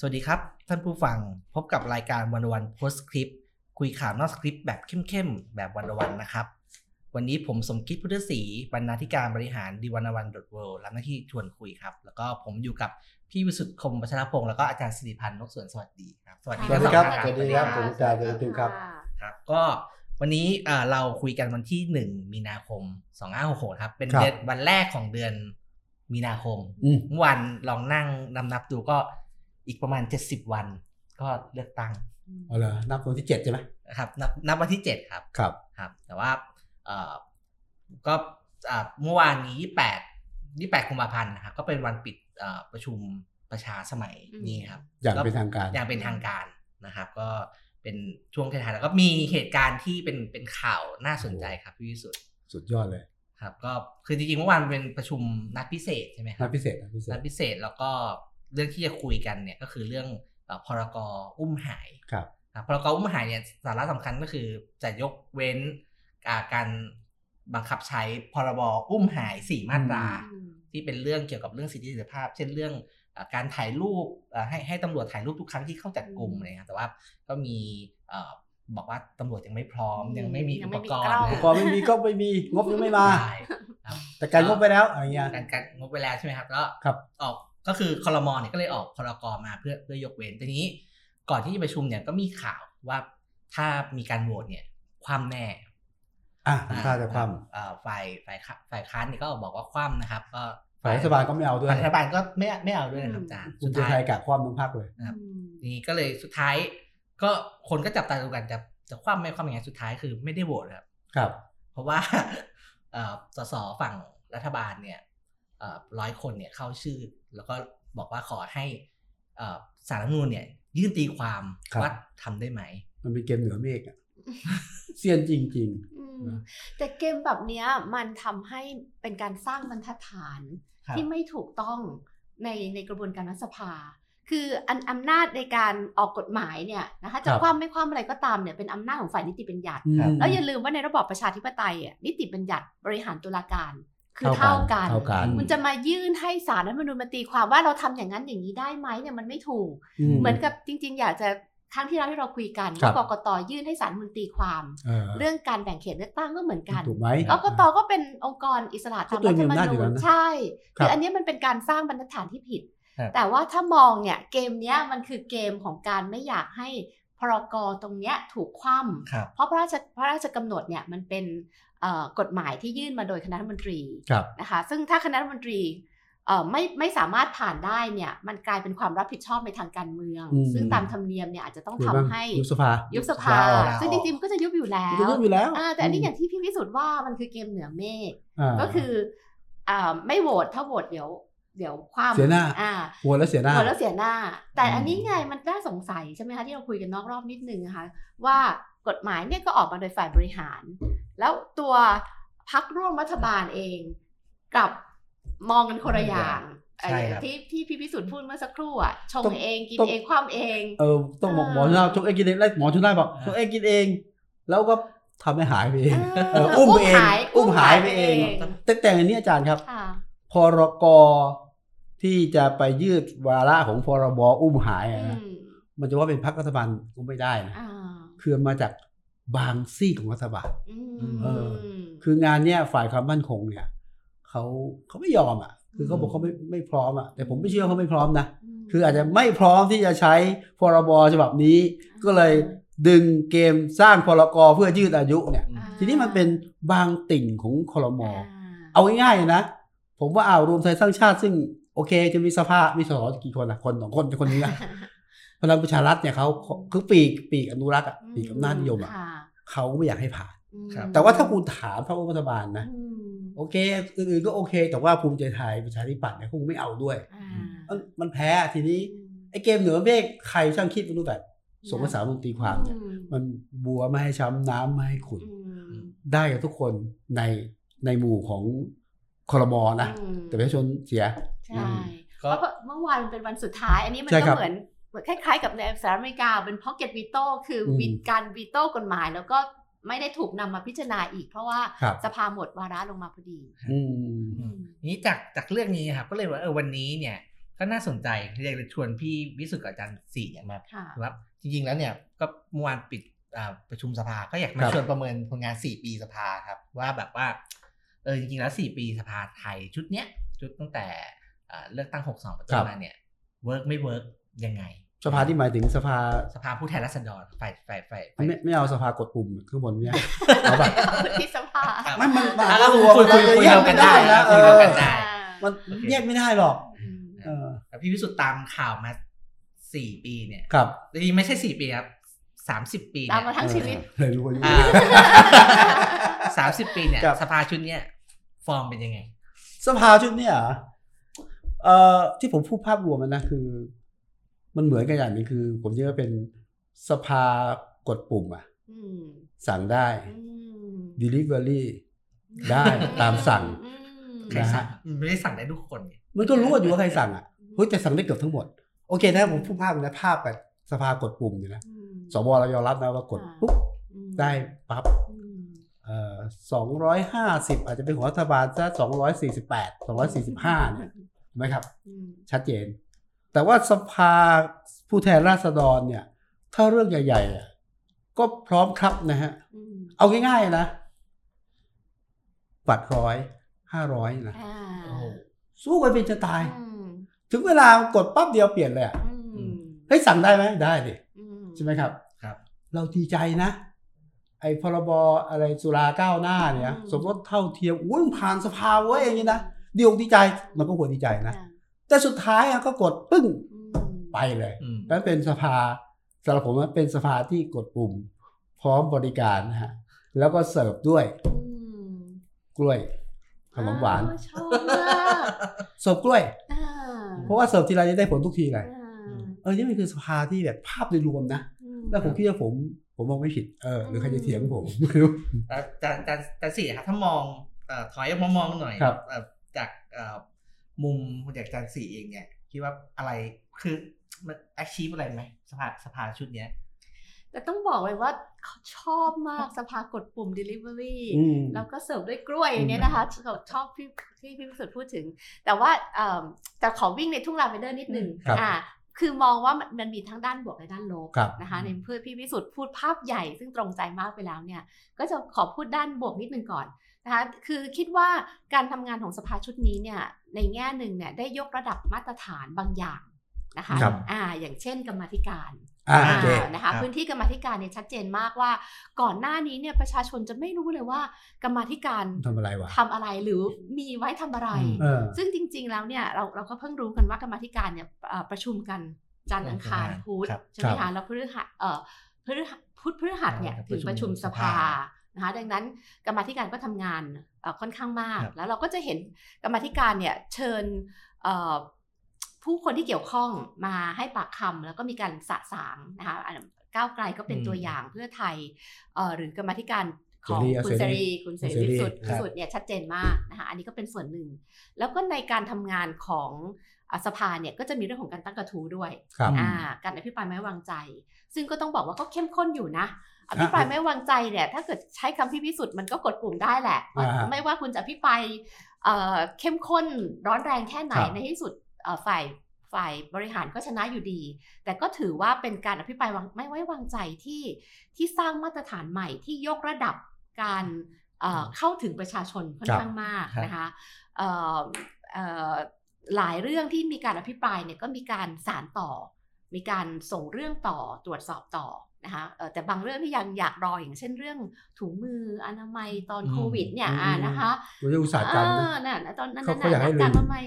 สวัสดีครับ ท่านผู้ฟังพบกับรายการวันวันโพสคลิปคุยข่าวนอกสคริปต์แบบเข้มๆ แบบวันวันนะครับ วันนี้ผมสมคิดพุทธศรีบรรณาธิการบริหารดีวันวันดอทเวิรับหน้าที่ชวนคุยครับ แล้วก็ผมอยู่กับพี่วิสุทธิ์คมวัชรพงศ์แล้วก็อาจารย์สิริพันธ์นกสวนสวัสดีครับ สวัสดีทั้งครับสองสวัสท่านดีครับผมอาจารย์สวัสดีครับครับ ก็วันนี้เอ่อเราคุยกันวันที่ 1 มีนาคม 2566ครับ เป็นครับเดือนวันแรกของเดือนมีนาคมอืมเมื่อวันลองนั่งนำนับดูก็ อีกประมาณ 70 วัน ก็เลือกตั้งเอาเลยนับวันที่เจ็ดใช่ไหมนะครับนับนับวันที่7ครับครับครับ แต่ว่าเอ่อก็อ่าเมื่อวานนี้28 28กุมภาพันธ์นะครับก็เป็นวันปิดเอ่อประชุมประชาสมัยนี้ครับ อย่างก็เป็นทางการอย่างเป็นทางการนะครับ ก็เป็นช่วงท้ายๆแล้วก็มีเหตุการณ์ที่เป็นเป็นข่าวน่าสนใจครับพี่วิสุทธ์สุดยอดเลยครับ ก็คือจริงๆเมื่อวานเป็นประชุมนัดพิเศษใช่ไหมคนัรัดบพิเศษนัดพิเศษนัดพิเศษแล้วก็ เรื่องที่จะคุยกันเนี่ยก็คือเรื่องเอ่อพรกอุ้มหายครับครับพรกอุ้มหายเนี่ยสาระสำคัญก็คือจะยกเว้นอ่าการบังคับใช้พรบอุ้มหายสี่มาตราอืมที่เป็นเรื่องเกี่ยวกับเรื่องสิทธิเสรีภาพ เช่นเรื่องอาการถ่ายรูปอ่าให้ให้ตำรวจถ่ายรูปทุกครั้งที่เข้าจับกลุ่มอืมอะไรเงี้ยแต่ว่าก็มีเอ่อบอกว่าตำรวจยังไม่พร้อมอืมยังไม่มียัอุงปไม่มีกรกล้ณ์องอุปนะกรณ์ไม่มีก็ไม่มีงบยังไม่มาใช่ครับแต่การงบไปแล้วอะไรเงี้ยการการงบไปแล้วใช่ไหมครับแล้วครับออก ก็คือคอรมอเนี่ยก็เลยออกพรกมาเพื่อเพื่อยกเว้นทีนี้ก่อนที่จะประชุมเนี่ยก็มีข่าวว่าถ้ามีการโหวตเนี่ย ความแน่อะถ้าจะคว่เอ่อฝ่ายฝ่ายค้าฝ่ายค้านนี่ก็บอกว่าคว่ำนะครับ ก็ำฝ่ายรัฐบาลก็ไม่เอาด้วยฝ่ายรัฐบาลก็ไม่ไม่เอาด้วยนะครับอาจารย์คุณจะไทยกะคว่ำทั้งภาคเลยนะครับอืมนี่ก็เลยสุดท้าย ก็คนก็จับตาดูกันจะจะคว่ำไม่คว่ำยังไงสุดท้ายคือไม่ได้โหวตครับ ครับ เพราะว่าเอ่อสสฝั่งรัฐบาลเนี่ย ร้อยคนเนี่ยเข้าชื่อ แล้วก็บอกว่าขอให้เอ่อสารรัฐธรรมนูญเนี่ย ยื่นตีความครับว่าทำได้ไหม มันเป็นเกมเหนือเมฆอะเซียนจริงอืมนะแต่เกมแบบเนี้ยมันทำให้เป็นการสร้างบรรทัดฐานครับที่ไม่ถูกต้องในในกระบวนการรัฐสภา คืออันอำนาจในการออกกฎหมายเนี่ยนะคะจะครับคว่ำไม่คว่ำอะไรก็ตามเนี่ยเป็นอำนาจของฝ่ายนิติบัญญัติๆอืมแล้วอย่าลืมว่าในระบอบประชาธิปไตยอะนิติบัญญัติบริหารตุลาการ คือเท่าเท่ากักันนเท่ากันคุณจะมายื่นให้สารรัฐธรรมนูญมาตีความว่าเราทำอย่างนั้นอย่างนี้ได้ไหมเนี่ยมันไม่ถูก เหมือนกับจริง ๆ อยากจะครั้งที่แล้วที่เราคุยกันครัว่าบกกตยื่นให้สารรัฐธรรมนูญตีความเออเรื่องการแบ่งเขตเลือกตั้งก็เหมือนกันถูกไหมกกตก็เป็นองค์กรอิสระตามก็ตัวรัฐธรรมมีอำนาจอยู่นูแล้วญนะใช่ครับคืออันนี้มันเป็นการสร้างบรรทัดฐานที่ผิดครับแต่ว่าถ้ามองเนี่ยเกมเนี้ยมันคือเกมของการไม่อยากให้พรกตรงเนี้ยถูกคว่ำครับเพราะพระราชพระราชกำหนดเนี่ยมันเป็นเอ่อ กฎหมายที่ยื่นมาโดยคณะรัฐมนตรีครับนะคะซึ่งถ้าคณะรัฐมนตรีเอ่อไม่ไม่สามารถผ่านได้เนี่ยมันกลายเป็นความรับผิดชอบในทางการเมืองอืมซึ่งตามธรรมเนียมเนี่ยอาจจะต้องหรือทำบ้างให้ยุบสภายุบสภาลออกซึ่งจริงๆมันก็จะยุบอยู่แล้จะวยุบอยู่แล้วอ่าแต่อันนี้อย่างที่พี่พิสุทธิ์ว่ามันคือเกมเหนือเมฆาก็คืออ่าไม่โหวตถ้าโหวตเดี๋ยวเดี๋ยวความเสียหน้าอ่าหัวแล้วเสียหน้าโหวตแล้วเสียหน้า แต่อืมอันนี้ไงมันน่าสงสัยใช่ไหมคะที่เราคุยกันนอกรอบนิดนึงนะคะว่ากฎหมายเนี่ยก็ออกมาโดยฝ่ายบริหาร แล้วตัวพักร่วมรัฐบาลเองกลับมองกันคนละอย่างใช่ครับไอ้ที่ที่พี่พิสุทธิ์พูดเมื่อสักครู่อะชงต้องเองกินต้องเองความเอง เออต้องบอกเออหมอชนน่านชงเองกินเองแล้วหมอชนน่านบอกอ่าชงเองกินเอง แล้วก็ทำให้หายไปเองเออเอออุ้มไปเองหายอุ้มหายไปเองอุ้มหายไปเองแต่แต่อันนี้อาจารย์ครับค่ะพรกที่จะไปยืดวาระของพรบอุ้มหายอะอืนะมมันจะว่าเป็นพรรครัฐบาลก็ไม่ได้นะอ่าคือมาจาก บางซี่ของรัฐบาลอืมเออคืองานเนี้ยฝ่ายความมั่นคงเนี่ยเขาเขาไม่ยอมอะ คือเขาบอกเขาไม่ไม่พร้อมอะแต่ผมไม่เชื่อเขาไม่พร้อมนะมคืออาจจะไม่พร้อมที่จะใช้พรบฉบับนี้ ก็เลยดึงเกมสร้างพรกเพื่อยืดอายุเนี่ยอ่าทีนี้มันเป็นบางติ่งของคอรมออ่าเอาง่ายๆนะผมว่าเอาวรวมไทยสร้างชาติซึ่งโอเค จะมีสภา มีสสกี่คนอะคนสองคนเป็นคนนี้นะ พลังประชารัฐเนี่ยเขาคือปีกปีกอนุรักษ์อะปีกอำนาจนิยมอะค่ะเขาไม่อยากให้ผ่านอืมครับแต่ว่าถ้าคุณถามพรรครัฐบาลนะอืมโอเคอื่นๆก็โอเค แต่ว่าภูมิใจไทยประชาธิปัตย์เนี่ยคงไม่เอาด้วยอ่ามันมันแพ้ทีนี้ไอ้เกมเหนือเมฆใครช่างคิดไม่รู้แบบส่งภาษาลงตีความเนี่ยอืมมันบัวไม่ให้ช้ำน้ำไม่ให้ขุ่นอืมได้กับทุกคนในในหมู่ของคอรมอนะอืมแต่ประชาชนเสียใช่ก็เพราะเมื่อวานมันเป็นวันสุดท้าย อันนี้มันใช่ก็ครับเหมือนเหมือน คล้ายๆกับในสหรัฐอเมริกาเป็น pocket veto คืออมวิดการวีโต้กฎหมาย แล้วก็ไม่ได้ถูกนำมาพิจารณาอีก เพราะว่าครับสภาหมดวาระลงมาพอดีอืมอืมนี้จากจากเรื่องนี้ครับก็เลยว่าเออวันนี้เนี่ยก็น่าสนใจอยากจะชวนพี่วิสุทธิ์กับอาจารย์สี่เนี่ยมาค่ะครับ จริงๆแล้วเนี่ยก็เมื่อวานปิดอ่าประชุมสภาก็อยากมาครับชวนประเมินผลงาน 4 ปีสภาครับ ว่าแบบว่าเออจริงๆแล้ว 4 ปีสภาไทยชุดเนี้ยชุดตั้งแต่อ่าเลือกตั้ง 62เป็นต้นมาเนี่ย work ไม่ work ยังไง สภาที่หมายถึงสภาสภาผู้แทนราษฎรฝ่ายฝ่ายฝ่ายฝ่ายไม่ไม่เอาสภากดปุ่มข้างบนเนี่ยเอาแบบที่สภาครับไม่มันมันอะก็คุยคุยคุยคุยแยเรากันได้นะคุยเรากันได้มันโอเคแยกไม่ได้หรอกอืมเออแล้วพี่วิสุทธ์ตามข่าวมาสี่ปีเนี่ยครับจริงๆไม่ใช่สี่ปีครับสามสิบปีตามเนี่ยมาทั้งชีวิตเออเลยรู้อายุอ่าสามสิบปีเนี่ยครับสภาชุดเนี้ยฟอร์มเป็นยังไง สภาชุดเนี้ยเหรอเอ่อที่ผมพูดภาพรวมมันนะคือ มันเหมือนกันอย่างหนึงคือ ผมคิดว่าเป็นสภากดปุ่มอะอืมสั่งได้อืม delivery ได้ตามสั่งอืมใครสั่งไม่ได้สั่งได้ทุกคนไงมันก็รู้กันอยู่ว่าใครสั่งอะเฮ้ยแต่สั่งได้เกือบทั้งหมด โอเคนะผมพูดภาพนะภาพแบบสภากดปุ่มอยู่นะอืมสวเรายอมรับนะว่ากดปุ๊บอืมได้ปั๊บอืมเอ่อสองร้อยห้าสิบอาจจะเป็นของรัฐบาลซะสองร้อยสี่สิบแปดสองร้อยสี่สิบห้าเนี่ยถูกไหมครับอืมชัดเจน แต่ว่าสภาผู้แทนราษฎรเนี่ย ถ้าเรื่องใหญ่ๆอะก็พร้อมครับนะฮะอืมเอาง่ายๆนะบัตรร้อยห้าร้อยนะอ่าโอ้โหสู้กันเป็นจะตายอืมถึงเวลากดปั๊บเดียวเปลี่ยนเลยอะอืมเฮ้ยสั่งได้ไหมได้ดิอืมใช่ไหมครับครับ เราดีใจนะ ไอ้พรบอะไรสุราก้าวหน้าเนี่ย สมรสเท่าเทียมอุ้ยมันผ่านสภาเว้ยอย่างนี้นะดีอกดีใจมันก็ควรดีใจนะอ่า แต่สุดท้ายอะก็กดปึ้งอืมไปเลยอืมนั่นเป็นสภาสำหรับผมว่าเป็นสภาที่กดปุ่ม พร้อมบริการนะฮะแล้วก็เสิร์ฟด้วยอืมกล้วยขนมหวานอ้ชอบมากเสิร์ฟกล้วยอ่าเพราะว่าเสิร์ฟทีไรจะได้ผลทุกทีเลยอ่าเออนี่มันคือสภาที่แบบภาพโดยรวมนะอืมแล้วผมคิดว่าผมผมมองไม่ผิดเออหรือใครจะเถียงผมไม่รู้แต่แต่แต่แต่สี่ครับถ้ามองเอ่อถอยมามองหน่อยครับเอ่อจากเอ่อ มุมจากอาจารย์สี่เองเนี่ย คิดว่าอะไรคือมัน achieve อะไรไหมสภาสภาชุดเนี้ยแต่ต้องบอกเลยว่าเขาชอบมากสภากดปุ่ม delivery อืมแล้วก็เสิร์ฟด้วยกล้วยอืมเนี่ยนะคะชอบชอบที่ที่พี่พิสุทธิ์พูดถึง แต่ว่าเอิ่มจะขอวิ่งในทุ่งลาเวนเดอร์นิดนึงครับอ่าคือมองว่ามันมันมีทั้งด้านบวกและด้านลบครับนะคะในเพื่อพี่พิสุทธิ์พูดภาพใหญ่ซึ่งตรงใจมากไปแล้วเนี่ย ก็จะขอพูดด้านบวกนิดนึงก่อนนะคะคือคิดว่าการทำงานของสภาชุดนี้เนี่ย ในแง่หนึ่งเนี่ยได้ยกระดับมาตรฐานบางอย่างนะคะครับอ่าอย่างเช่นกรรมาธิการอ่าโอเคอ่านะคะครับพื้นที่กรรมาธิการเนี่ยชัดเจนมากว่า ก่อนหน้านี้เนี่ยประชาชนจะไม่รู้เลยว่ากรรมาธิการทำอะไรวะทำอะไรหรือมีไว้ทำอะไรอืมเออซึ่งจริง ๆ แล้วเนี่ยเราเราก็เพิ่งรู้กันว่ากรรมาธิการเนี่ยเอ่อประชุมกันจันทร์อังคารครับพุธครับใช่ไหมครัคะบแล้วพฤหัสเอ่อพฤหัสพุธพฤหัสเนี่ยครับถึงประชุมสภาประชุมสภา นะคะดังนั้นกรรมาธิการก็ทำงานเอ่อค่อนข้างมากครับแล้วเราก็จะเห็นกรรมาธิการเนี่ยเชิญเอ่อผู้คนที่เกี่ยวข้องมาให้ปากคำแล้วก็มีการสะสางนะคะอันก้าวไกลก็เป็นอืมตัวอย่างเพื่อไทยเอ่อหรือกรรมาธิการของเสรีคุณเสเสรีรีคุณเสรีเสรีพิสุทธิ์ครับพิสุทธิ์เนี่ยชัดเจนมากนะคะอันนี้ก็เป็นส่วนหนึ่ง แล้วก็ในการทำงานของอะสภาเนี่ยก็จะมีเรื่องของการตั้งกระทู้ด้วยครับอ่าการอภิปรายไม่ไว้วางใจ ซึ่งก็ต้องบอกว่าก็เข้มข้นอยู่นะ อภิปรายไม่ไว้วางใจเนี่ยถ้าเกิดใช้คำพี่พิสุทธิ์มันก็กดปุ่มได้แหละอ่าฮะไม่ว่าคุณจะอภิปรายเอ่อเข้มข้นร้อนแรงแค่ไหนครับในที่สุดเอ่อฝ่ายฝ่ายบริหารก็ชนะอยู่ดี แต่ก็ถือว่าเป็นการอภิปรายวางไม่ไว้วางใจที่ที่สร้างมาตรฐานใหม่ที่ยกระดับการเอ่อเข้าถึงประชาชนค่อนข้างมากครับนะคะเอ่อเอ่อหลายเรื่องที่มีการอภิปรายเนี่ยก็มีการสารต่อ มีการส่งเรื่องต่อตรวจสอบต่อ นะคะเอ่อแต่บางเรื่องที่ยังอยากรออย่างเช่นเรื่องถุงมืออนามัยตอนอืมโควิดเนี่ยอืมอ่านะคะวิทยาอุตสาหกรรมนะอ่านั่นนะตอนนั้นเขาน่ะเขาอยากให้หน้ากากลืมอนามัย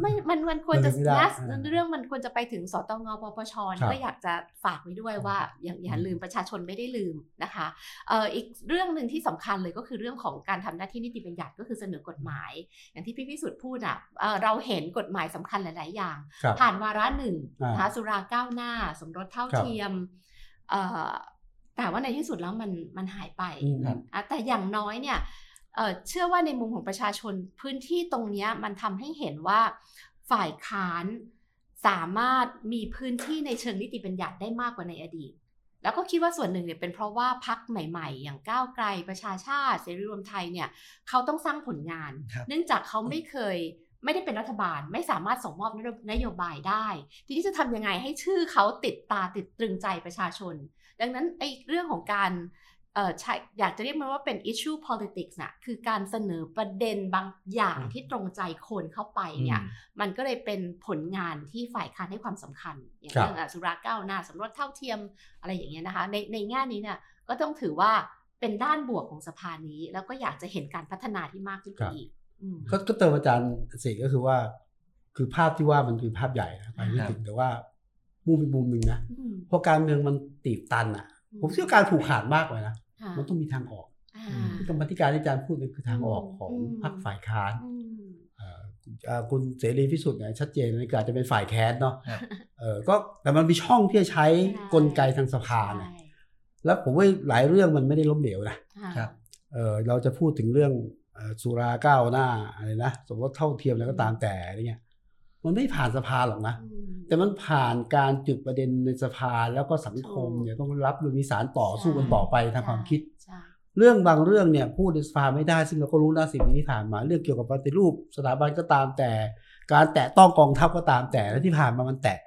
ไม่มันมันควรจะมันลืมไม่ได้นะอ่าเรื่องมันควรจะไปถึงสตงปปชครับก็อยากจะฝากไว้ด้วยว่าอย่าอย่าลืมประชาชนไม่ได้ลืมนะคะเอ่ออีกเรื่องหนึ่งที่สำคัญเลยก็คือเรื่องของการทำหน้าที่นิติบัญญัติก็คือเสนอกฎหมาย อย่างที่พี่พิสุทธิ์พูดอะเอ่อเราเห็นกฎหมายสำคัญหลาย ๆ อย่างครับผ่านวาระหนึ่งอ่านนะคะสุราก้าวหน้า สมรสเท่าครับเทียมเอ่อ แต่ว่าในที่สุดแล้วมันมันหายไปอืมอะแต่อย่างน้อยเนี่ยเอ่อเชื่อว่าในมุมของประชาชนพื้นที่ตรงเนี้ยมันทำให้เห็นว่าฝ่ายค้านสามารถมีพื้นที่ในเชิงนิติบัญญัติได้มากกว่าในอดีต แล้วก็คิดว่าส่วนหนึ่งเนี่ยเป็นเพราะว่าพักใหม่ๆ อย่างก้าวไกลประชาชาติเสรีรวมไทยเนี่ยเขาต้องสร้างผลงานครับเนื่องจากเขาไม่เคย ไม่ได้เป็นรัฐบาลไม่สามารถส่งมอบนโยบายได้ ทีนี้จะทำยังไงให้ชื่อเขาติดตาติดตรึงใจประชาชน ดังนั้นไอ้เรื่องของการเอ่อใช่อยากจะเรียกมันว่าเป็น issue politics นะคือการเสนอประเด็นบางอย่างที่ตรงใจคนเข้าไปเนี่ย มันก็เลยเป็นผลงานที่ฝ่ายค้านให้ความสำคัญ อย่างครับเรื่องอะสุราก้าวหน้าสำรวจเท่าเทียมอะไรอย่างเงี้ยนะคะ ในในแง่นี้เนี่ยก็ต้องถือว่าเป็นด้านบวกของสภานี้ แล้วก็อยากจะเห็นการพัฒนาที่มากขึ้นไปอีกอืม ก็ก็เติมอาจารย์สิก็คือว่า คือภาพที่ว่ามันคือภาพใหญ่นะไปไม่ถึงแต่ว่ามุมเป็นมุมหนึ่งนะอืมเพราะการเมืองมันตีบตันอะ ผมเชื่อการผูกขาดมากเลยนะค่ะมันต้องมีทางออกอ่าที่กรรมาธิการที่อาจารย์พูดนี่คือทางออกของอืมพรรคฝ่ายค้านอืมเอ่อเอ่อคุณเสรีพิสุทธิ์เนี่ยชัดเจนเลยก็อาจจะเป็นฝ่ายแค้นเนาะครับเออก็แต่มันมีช่องที่จะใช้กลไกทางสภาเนี่ยแล้วผมว่าหลายเรื่องมันไม่ได้ล้มเหลวนะใช่ครับเออเราจะพูดถึงเรื่องเอ่อ สุราก้าวหน้าอะไรนะสมรสเท่าเทียมอะไรก็ตามแต่อะไรเงี้ยมันไม่ผ่านสภาหรอกนะอืมแต่มันผ่านการจุดประเด็นในสภาแล้วก็สังคมเนี่ยต้องรับหรือมีสารต่อสู้กันต่อไปทางความคิดใช่เรื่องบางเรื่องเนี่ยพูดในสภาไม่ได้ซึ่งเราก็รู้นะสิ่งที่ผ่านมา เรื่องเกี่ยวกับปฏิรูปสถาบันก็ตามแต่ การแตะต้องกองทัพก็ตามแต่และที่ผ่านมามันแตะ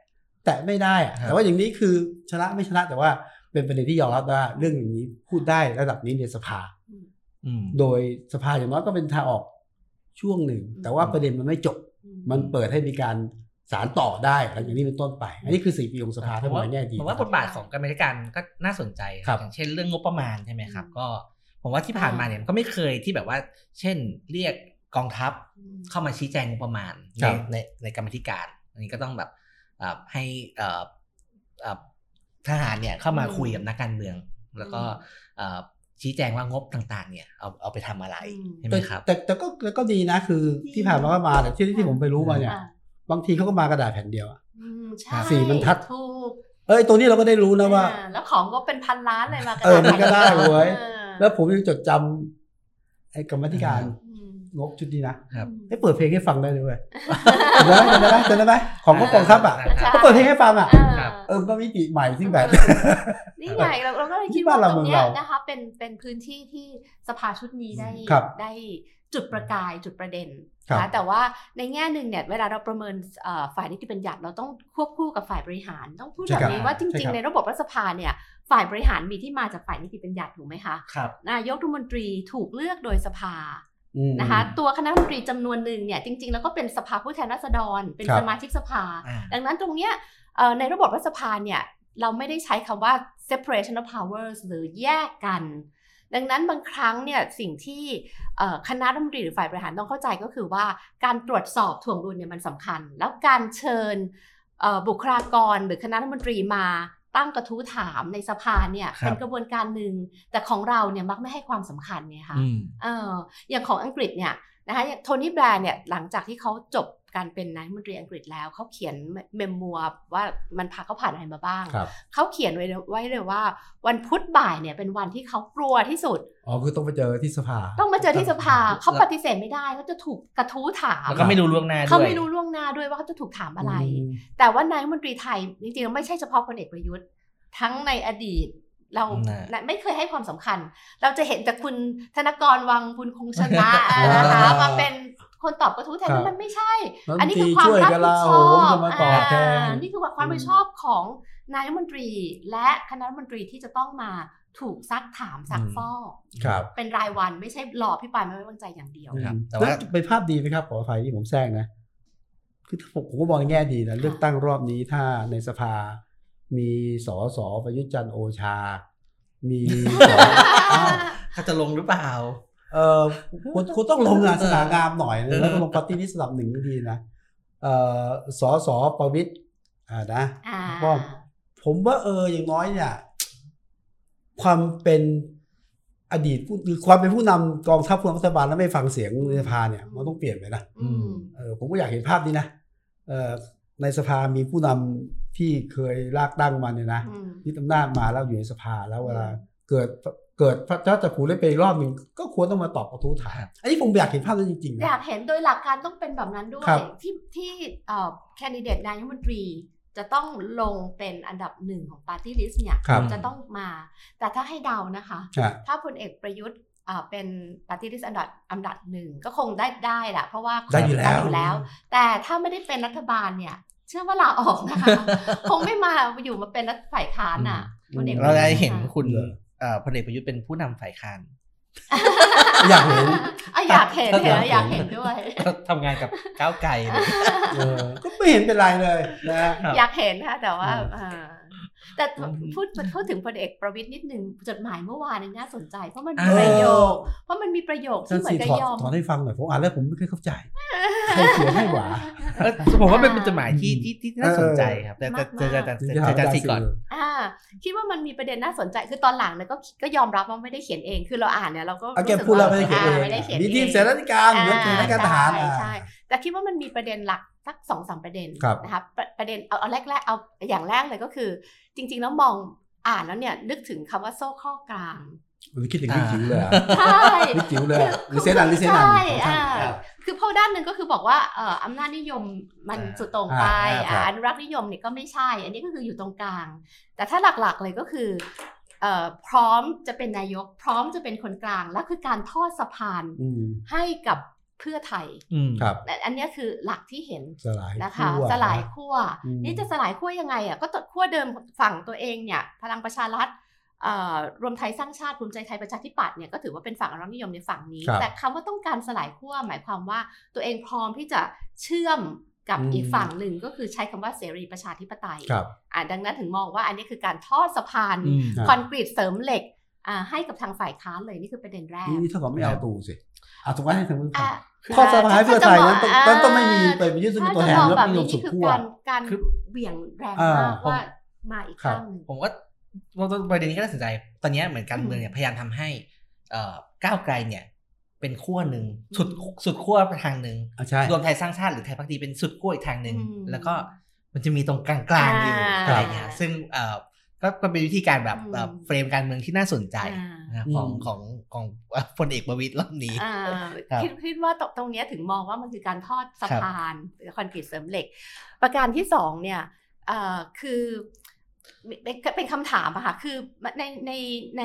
แตะไม่ได้อะครับแต่ว่าอย่างนี้คือชนะไม่ชนะแต่ว่าเป็นประเด็นที่ยอมรับว่าเรื่องอย่างนี้พูดได้ระดับนี้ในสภาอืม โดยสภาอย่างน้อยก็เป็นทางออกช่วงหนึ่ง แต่ว่าประเด็นมันไม่จบอืมันเปิดให้มีการสารต่อได้อะไรอย่างนี้เป็นต้นไป อันนี้คือสี่ปีของสภาผถ้ามมองว่าในแง่ดีผมว่าบทบาทของการบริการก็น่าสนใจครับอย่างเช่นเรื่องงบประมาณใช่ไหมครับอืมก็ผมว่าที่ผ่านมาเนี่ยมันก็ไม่เคยที่แบบว่า เช่นเรียกกองทัพอืมเข้ามาชี้แจงงบประมาณคในรับในในกรรมธิการ อันนี้ก็ต้องแบบเอ่อให้เอ่อเอ่อทหารเนี่ยเข้ามาอืมคุยกับนักการเมือง แล้วก็อืมเอ่อ ชี้แจงว่างบต่าง ๆ เนี่ยเอาเอาไปทำอะไรอืมใช่ไหมแต่ครับ แต่แต่ก็แต่ก็ดีนะคือที่ผ่านมาก็มาแต่ที่ที่ผมไปรู้มาเนี่ยอะบางทีเขาก็มากระดาษแผ่นเดียวอะอืมใช่สี่บรรทัดถูกเอ้ยตรงนี้เราก็ได้รู้นะว่าอ่แล้วของก็เป็นพันล้านเลยมากระเออมันก็ได้เว้ยออแล้วผมยังจดจำไอ้กรรมาธิการอืมงบชุดนี้นะครับอืมให้เปิดเพลงให้ฟังได้เลยเว้ยจำได้ไหมจำได้ไหมจำได้ไหมของงบกองทัพอะใช่ก็เปิดเพลงให้ฟังอะครับ เออก็มิติใหม่ที่แบบ นี่ไงเราเราก็เลยคิดที่บ้าว่านเราตรงเนี้เมืยองเรานะคะเป็นเป็นพื้นที่ที่สภาชุดนี้ได้ครับได้จุดประกายจุดประเด็นครับนะแต่ว่าในแง่หนึ่งเนี่ยเวลาเราประเมินเอ่อฝ่ายนิติบัญญัติเราต้องควบคู่กับฝ่ายบริหาร ต้องพูดใช่แบบครับนี้ว่าจใช่ริงครับๆในระบบรัฐสภาเนี่ยฝ่ายบริหารมีที่มาจากฝ่ายนิติบัญญัติถูกไหมคะครับนายกรัฐมนตรีถูกเลือกโดยสภาอืม นะคะตัวคณะรัฐมนตรีจำนวนหนึ่งเนี่ยจริง ๆ แล้วก็เป็นสภาผู้แทนราษฎร เป็นครับสมาชิกสภาอ่าดังนั้นตรงเนี้ยเอ่อในระบบรัฐสภาเนี่ยเราไม่ได้ใช้คำว่า separation of powers หรือแยกกัน ดังนั้นบางครั้งเนี่ยสิ่งที่เอ่อคณะรัฐมนตรีหรือฝ่ายบริหารต้องเข้าใจก็คือว่าการตรวจสอบถ่วงดุลเนี่ยมันสำคัญ แล้วการเชิญเอ่อบุคลากรหรือคณะรัฐมนตรีมา ตั้งกระทู้ถามในสภาเนี่ยครับเป็นกระบวนการหนึ่งแต่ของเราเนี่ยมักไม่ให้ความสำคัญไงคะอืมเอออย่างของอังกฤษเนี่ยนะคะอย่างโทนี่แบรนด์เนี่ยหลังจากที่เขาจบ การเป็นนายกรัฐมนตรีอังกฤษแล้ว เขาเขียนเมมมัวว่ามันพาเขาผ่านอะไรมาบ้างครับเขาเขียนไว้เลยไว้เลยว่า วันพุธบ่ายเนี่ยเป็นวันที่เขากลัวที่สุด อ๋อคือต้องไปเจอที่สภา ต้องมาเจอที่สภาแล้วเขาปฏิเสธไม่ได้เขาจะถูกกระทู้ถามแล้วก็ไม่รู้ล่วงหน้าด้วยเขาไม่รู้ล่วงหน้าด้วยว่าเขาจะถูกถามอะไรมแต่ว่านายกรัฐมนตรีไทยจริงๆแล้วไม่ใช่เฉพาะพลเอกประยุทธ์ ทั้งในอดีตเราน่ะไม่เคยให้ความสำคัญ เราจะเห็นแต่คุณธนกรวังบุญคงชนะนะคะอ่ามมาเป็น คนตอบกระทู้แทนครับมันไม่ใช่รัฐมนตรีอันนี้คือความรับผิดชอบช่วยกลาโหมจะมาตอบแทนอ่านี่คือความรับผิดชอบของนายกรัฐมนตรี และคณะรัฐมนตรีที่จะต้องมาถูกซักถามซักฟอกครับเป็นรายวันไม่ใช่รอพี่ปายไม่ไว้วางใจอย่างเดียวครับอืมแต่ว่าล้เป็นภาพดีไหมครับขออภัยที่ผมแทรกนะคือผมผมก็มองในแง่ดีนะเลือกตั้งรอบนี้ถ้าในสภา มีสอสอประยุทธ์จันทร์โอชา มีสออ้าวเขาจะลงหรือเปล่า เออคุณคุณต้องลงงานสง่างามหน่อยนะแล้วก็ลงปฏิริษีระดับหนึ่งก็ดีนะเออสอสอประวิทย์อ่านะอ่าก็ผมว่าเอออย่างน้อยเนี่ย ความเป็นอดีตผู้หรือความเป็นผู้นำกองทัพผู้นำรัฐบาลแล้วไม่ฟังเสียงในสภาเนี่ยมันต้องเปลี่ยนไปนะอืมเออผมก็อยากเห็นภาพนี้นะเออในสภามีผู้นำที่เคยลากตั้งมาเนี่ยนะอืมยึดอำนาจมาแล้วอยู่ในสภาแล้วเวลาเกิด เกิดพระเจ้าจะผูได้ไปอีกรอบหนึ่งก็ควรต้องมาตอบกระทู้ถามครับอันนี้ผมอยากเห็นภาพนั้นจริงๆอนะยากเห็นโดยหลักการต้องเป็นแบบนั้นด้วยครับที่ที่เอ่อแคนดิเดตนายกรัฐมนตรีจะต้องลงเป็นอันดับหนึ่งของปาร์ตี้ลิสต์เนี่ยครับจะต้องมา แต่ถ้าให้เดานะคะฮะถ้าพลเอกประยุทธ์อ่าเป็นปฏิริษีอันดับอันดับหนึ่งก็คงได้ได้แหละเพราะว่าได้อยู่แล้วอยู่แล้ว แต่ถ้าไม่ได้เป็นรัฐบาลเนี่ยเชื่อว่าลาออกนะคะ คงไม่มาอยู่มาเป็นรัฐฝ่ายค้านอะอืมพลเอกปเราระจะยุทธ์เห็นค่ะคุณเหรอเอ่อ พลเอกประยุทธ์เป็นผู้นำฝ่ายค้านอยากเห็นอะอยากเห็นถ้าเห็นอยากแล้วอยากเห็เห็นนด้วยทำงานกับก้าวไกลเลยเออก็ไม่เห็นเป็นไรเลยนะฮะครับอยากเห็นค่ะแต่ว่าอืมอ่า แต่อืมพูดพูดถึงพลเอกประวิตยนิดนึงจดหมายเมื่อวานนี่น่าสนใจ เพราะมันมีอ่าประโยค เพราะมันมีประโยคที่ท่านเหมือสีนกับถอดยอมถอดให้ฟังหน่อยผมอ่านแล้วผมไม่เคยเข้าใจใครเขียนให้หวาเออผมว่าเป็นเป็นจดหมายที่ที่ที่น่าสนใจครับแต่แต่แต่แต่แต่ถึงแต่จะถามแต่อาจารสีย์ก่อนสื่ออ่าคิดว่ามันมีประเด็นน่าสนใจคือตอนหลังเนี่ยก็ก็ยอมรับว่าไม่ได้เขียนเองคือเราอ่านเนี่ยเราก็เอาแกรู้สึพูดแล้วไม่ได้เขียนเองาไม่ได้เขียนมีเองทีมเสนาธิการเหมือนเสนาธิการทหารใช่อ่าใช่แต่คิดว่ามันมีประเด็นหลัก สักสองสามประเด็นครับนะคะประประเด็นเอาเอาแรกแรกๆเอาอย่างแรกเลยก็คือ จริง ๆ แล้วมองอ่านแล้วเนี่ยนึกถึงคำว่าโซ่ข้อกลางผมคิดถึงพี่จิ๋วเลยอะใช่พี่จิ๋วเลยอะหรือเซนันหรือเซนันใช่ของท่านอ่าครับคือเพราะด้านหนึ่งก็คือบอกว่าเอ่ออำนาจนิยมมันอ่าสุดโต่งไปอ่าครับอ่าอนุรักษ์นิยมเนี่ยก็ไม่ใช่ อันนี้ก็คืออยู่ตรงกลาง แต่ถ้าหลักๆเลยก็คือเอ่อพร้อมจะเป็นนายก พร้อมจะเป็นคนกลางและคือการทอดสะพานอืมให้กับ เพื่อไทยอืมครับและอันเนี้ยคือหลักที่เห็นสลายนะคะขั้วสลายขั้วอืมนี่จะสลายขั้วยังไงอะก็ตัดขั้วเดิมฝั่งตัวเองเนี่ยพลังประชารัฐเอ่อรวมไทยสร้างชาติภูมิใจไทยประชาธิปัตย์เนี่ยก็ถือว่าเป็นฝั่งอนุรักษ์นิยมในฝั่งนี้ครับแต่คำว่าต้องการสลายขั้วหมายความว่าตัวเองพร้อมที่จะเชื่อมกับอืมอีกฝั่งหนึ่งก็คือใช้คำว่าเสรีประชาธิปไตยครับอ่าดังนั้นถึงมองว่าอันนี้คือการทอดสะพานอืมครับคอนกรีตเสริมเหล็กอ่าให้กับทางฝ่ายค้านเลยนี่คือประเด็นแรกนี่นี่เท่ากับไม่เอาตู่สิ อะถูกไหมให้ทางนู้นอะข้อสลายเพื่อไทยนั้นต้องอ่าต้องต้องไม่มีไปยึดซึ่งตัวแทนถ้าจะมองแล้วแบบนิยนี้มสุนี่ดคือขั้วการการคือเหวี่ยงแรงอ่ามากว่ามาอีกครับข้างหนึ่งผมว่าว่าประเด็นนี้ก็น่าสนใจ ตอนนี้เหมือนการเมืองเนี่ยพยายามทำให้เอ่อก้าวไกลเนี่ย เป็นขั้วหนึ่งสุดสุดขั้วไปทางหนึ่งอะใช่รวมไทยสร้างชาติหรือไทยพักดีเป็นสุดขั้วอีกทางหนึ่งอืมแล้วก็มันจะมีตรงกลางๆอยู่อ่าอะไรเงี้ยซึ่งเอ่อก็ก็เป็นวิธีการแบบอืมแบบเฟรมการเมืองที่น่าสนใจอ่านะครับของของ ของเอ่อพลเอกประวิตยรอบนี้อ่าครับคิดคิดว่าตรงตรงเนี้ยถึงมองว่ามันคือการทอดสะพานหรือคอนกรีตเสริมเหล็ก ประการที่สองเนี่ยเอ่อคือเป็นเป็นคำถามอะค่ะคือในในใน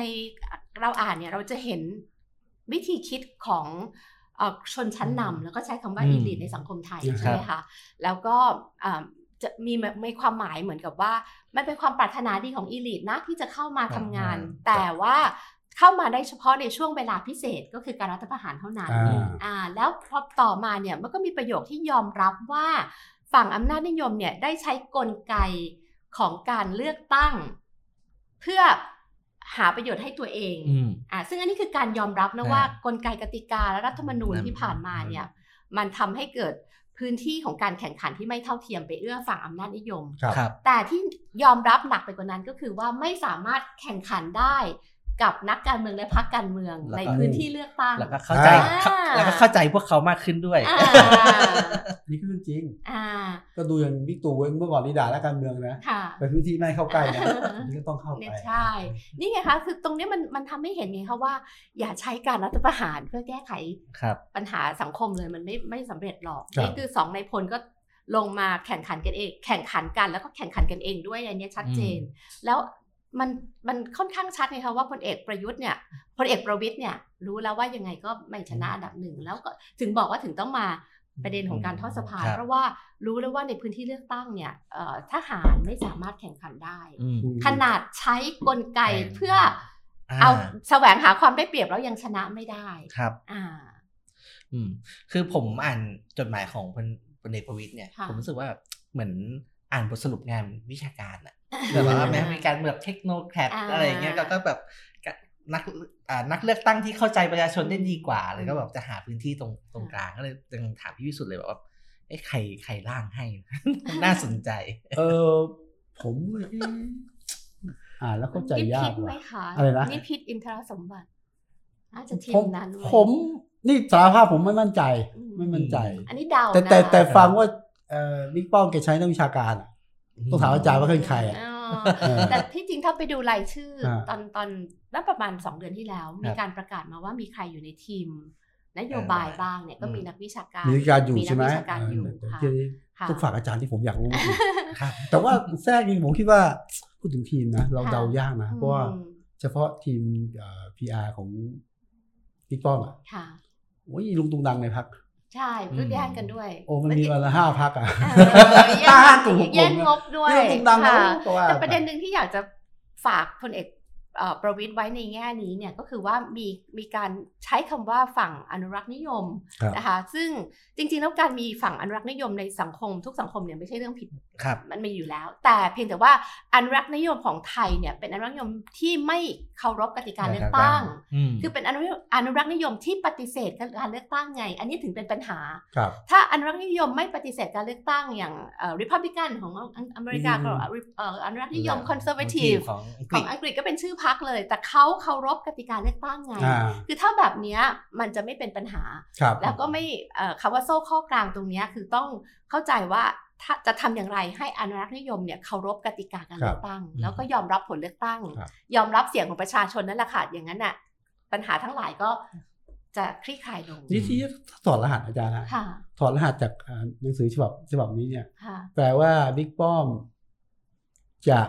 เราอ่านเนี่ยเราจะเห็นวิธีคิดของเอ่อชนชั้นนำแล้วก็ใช้คำว่าอืมอีลิทในสังคมไทยครับใช่ไหมคะแล้วก็อ่าจะมีมีความหมายเหมือนกับว่า มันเป็นความปรารถนาดีของอีลิทนะที่จะเข้ามาทำงานอ่าแต่ว่า เข้ามาได้เฉพาะในช่วงเวลาพิเศษก็คือการรัฐประหารเท่านั้นอ่าอ่าแล้วพอต่อมาเนี่ยมันก็มีประโยคที่ยอมรับว่าฝั่งอำนาจนิยมเนี่ยได้ใช้กลไกของการเลือกตั้ง เพื่อหาประโยชน์ให้ตัวเองอืมอ่าซึ่งอันนี้คือการยอมรับนะอ่าว่ากลไกกติกาและรัฐธรรมนูญนั่นที่ผ่านมาเนี่ย มันทำให้เกิดพื้นที่ของการแข่งขันที่ไม่เท่าเทียมไปเอื้อฝั่งอำนาจนิยมครับครับแต่ที่ยอมรับหนักไปกว่านั้นก็คือว่าไม่สามารถแข่งขันได้ กับนักการเมืองและพรรคการเมืองแล้วก็ในพื้นที่เลือกตั้งแล้วก็เข้าใจอ่าเข้าแล้วก็เข้าใจพวกเขามากขึ้นด้วยอ่านี่คือเรื่องจริงอ่าก็ดูอย่างบิ๊กตู่เมื่อก่อนนี่ด่าและการเมืองนะค่ะไปพื้นที่ไม่ให้เข้าใกล้นะอันนี่ก็ต้องเข้าไปเนี่ยใช่นี่ไงคะคือตรงนี้มันมันทำให้เห็นไงคะว่า อย่าใช้การรัฐประหารเพื่อแก้ไขครับปัญหาสังคมเลยมันไม่ไม่สำเร็จหรอกครับนี่คือสองในายพลก็ลงมาแข่งขันกันเอง แข่งขันกันแล้วก็แข่งขันกันเองด้วยอันเนี้ยชัดเจน แล้ว มันมันค่อนข้างชัดไงคะว่าพลเอกประยุทธ์เนี่ยพลเอกประวิตยเนี่ยรู้แล้วว่ายังไงก็ไม่ชนะอันดับหนึ่งแล้วก็ถึงบอกว่าถึงต้องมาประเด็นของการทอดสะพานครับเพราะว่ารู้แล้วว่าในพื้นที่เลือกตั้งเนี่ยเอ่อทหารไม่สามารถแข่งขันได้อืมขนาดใช้กลไกแข่งเพื่ออ่าเอาแสวงหาความได้เปรียบแล้วยังชนะไม่ได้ครับ อ่า อืม คือผมอ่านจดหมายของพลพลเอกประวิตยเนี่ยค่ะผมรู้สึกว่าเหมือนอ่านบทสรุปงานวิชาการอะ แบบว่าแม้มีการแบบเทคโนแครดอ่าอะไรอย่างเงี้ยก็ก็แบบนักอ่านักเลือกตั้งที่เข้าใจประชาชนได้ดีกว่าเลยก็แบบจะหาพื้นที่ตรงตรงกลางก็เลยยังถามพี่วิสุทธ์เลยแบบว่าไอ้ยใครใครร่างให้ น่าสนใจ เออ ผมเอ๊ะอ่านแล้วเข้าใจนิยาพิกษไหมว่ะคะอะไรนะนิพิษอินทรสมบัติน่าจะทีผมมนั้นเว้ยผมนี่สารภาพผมไม่มั่นใจอืมไม่มั่นใจ อันนี้เดาแต่นะแต่แต่ฟังว่าเอ่อบิ๊กป้อมแกใช้นักวิชาการอะ ต้องถามอาจารย์ว่าเป็นใครอะอ๋อเออแต่ที่จริงถ้าไปดูรายชื่ออาตอนตอนน่าประมาณสองเดือนที่แล้ว มีครับการประกาศมาว่ามีใครอยู่ในทีม นโยบายบ้างเนี่ยก็มีนักวิชาการมีวิชาการอยู่มีนัใช่ไหมวิชาการอยู่เแต่ค่ะทีนี้ค่ะต้องฝากอาจารย์ที่ผมอยากรู้ครับแต่ว่าแทรกนี่ผมคิดว่าพูดถึงทีมนะเราค่ะเดายากนะเพราะว่าอืมเฉพาะทีมพีอาร์ของบิ๊กป้อมอะค่ะโอ้ยลุงตุงดังในพัก ใช่เพื่อแย่งกันด้วย โอ้มันมีวันละห้าพักอะเออแย่ห้างกลุ่มหกกลุ่มแย่งงบด้วยนี่ลุงตุงดังนะค่ะก็ว่าแต่ประเด็นหนึ่งที่อยากจะฝากพลเอกเอ่อประวิตยไว้ในแง่นี้เนี่ยก็คือว่ามีมีการใช้คำว่าฝั่งอนุรักษ์นิยมครับนะคะซึ่งจริงๆแล้วการมีฝั่งอนุรักษ์นิยมในสังคมทุกสังคมเนี่ยไม่ใช่เรื่องผิดครับมันมีอยู่แล้ว แต่เพียงแต่ว่าอนุรักษ์นิยมของไทยเนี่ยเป็นอนุรักษ์นิยมที่ไม่เคารพกติกาเลือกตั้งอืมคือเป็นอนุอนุรักษ์นิยมที่ปฏิเสธการเลือกตั้งไง อันนี้ถึงเป็นปัญหาครับถ้าอนุรักษ์นิยมไม่ปฏิเสธการเลือกตั้งอย่างเอ่อริพับลิกันของอเมริกาอืมก็เอ่ออนุรักษ์นิยมคอนเซอร์เวทีฟของอังกขฤอษงอังกฤษก็เป็นชื่อพักเลย แต่เขาเคารพกติกาเลือกตั้งไงอ่าคือถ้าแบบเนี้ยมันจะไม่เป็นปัญหาครับแล้วก็ไม่เอ่อคำว่าโซ่ข้อกลางตรงเนี้ยคือต้องเข้าใจว่าถ้า จะทำอย่างไรให้อนุรักษ์นิยมเนี่ยเคารพกติกาการเลือกตั้งครับแล้วก็ยอมรับผลเลือกตั้งครับยอมรับเสียงของประชาชนนั่นแหละค่ะอย่างนั้นน่ะปัญหาทั้งหลายก็จะคลี่คลายลงนี่ที่ถอดรหัสอาจารย์นะค่ะถอดรหัสจากอ่าหนังสือฉบับฉบับนี้เนี่ยค่ะแปลว่าบิ๊กป้อม จะ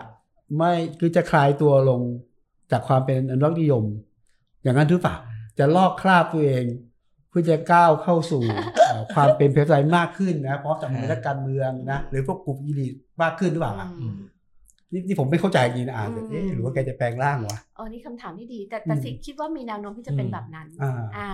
ไม่คือจะคลายตัวลงจากความเป็นอนุรักษ์นิยม อย่างนั้นหรือเปล่าจะลอกคราบตัวเองเพื่อจะก้าวเข้าสู่เอ่อความเป็นเพลไซมากขึ้นนะพร้อมจากมือนักการเมืองนะหรือพวกกลุ่มอีลีทมากขึ้นหรือเปล่าล่ะอืมนี่นี่ผมไม่เข้าใจจริงนะอ่านเสร็จอืมเอ๊ะหรือว่าแกจะแปลงร่างวะเออนี่คำถามที่ดี แต่แต่อืมสิคิดว่ามีแนวโน้มที่จะเป็นอืมแบบนั้นอ่าอ่า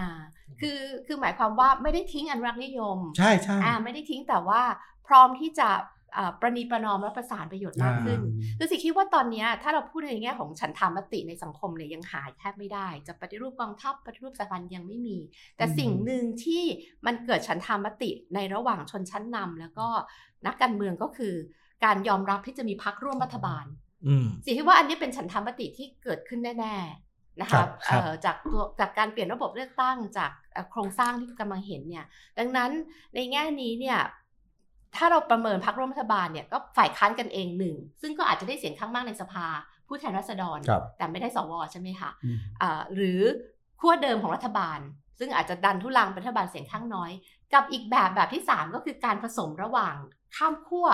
คือคือหมายความว่าไม่ได้ทิ้งอนุรักษ์นิยม ใช่ใช่อ่า ไม่ได้ทิ้งแต่ว่าพร้อมที่จะอ่า ประนีประนอมและประสานประโยชน์มากขึ้น คือสิคิดว่าตอนเนี้ยถ้าเราพูดในแง่ของฉันทามติในสังคมเนี่ยยังหาแทบไม่ได้ จะปฏิรูปกองทัพปฏิรูปสถาบันยังไม่มี แต่อืมสิ่งหนึ่งที่มันเกิดฉันทามติในระหว่างชนชั้นนำแล้วก็นักการเมืองก็คือ การยอมรับที่จะมีพักร่วมรัฐบาลอืมสิคิดว่าอันนี้เป็นฉันทามติที่เกิดขึ้นแน่ๆนะครัคะบครับเอ่อจากตัวจากการเปลี่ยนระบบเลือกตั้งจากเอ่อโครงสร้างที่กำลังเห็นเนี่ย ดังนั้นในแง่นี้เนี่ย ถ้าเราประเมินพรรคร่วมรัฐบาลเนี่ยก็ฝ่ายค้านกันเองหนึ่ง ซึ่งก็อาจจะได้เสียงข้างมากในสภา ผู้แทนราษฎรครับแต่ไม่ได้สวใช่ไหมคะอืมอ่าหรือขั้วเดิมของรัฐบาล ซึ่งอาจจะดันทุลังเป็นรัฐบาลเสียงข้างน้อย กับอีกแบบแบบที่สามก็คือการผสมระหว่างข้ามขั้ว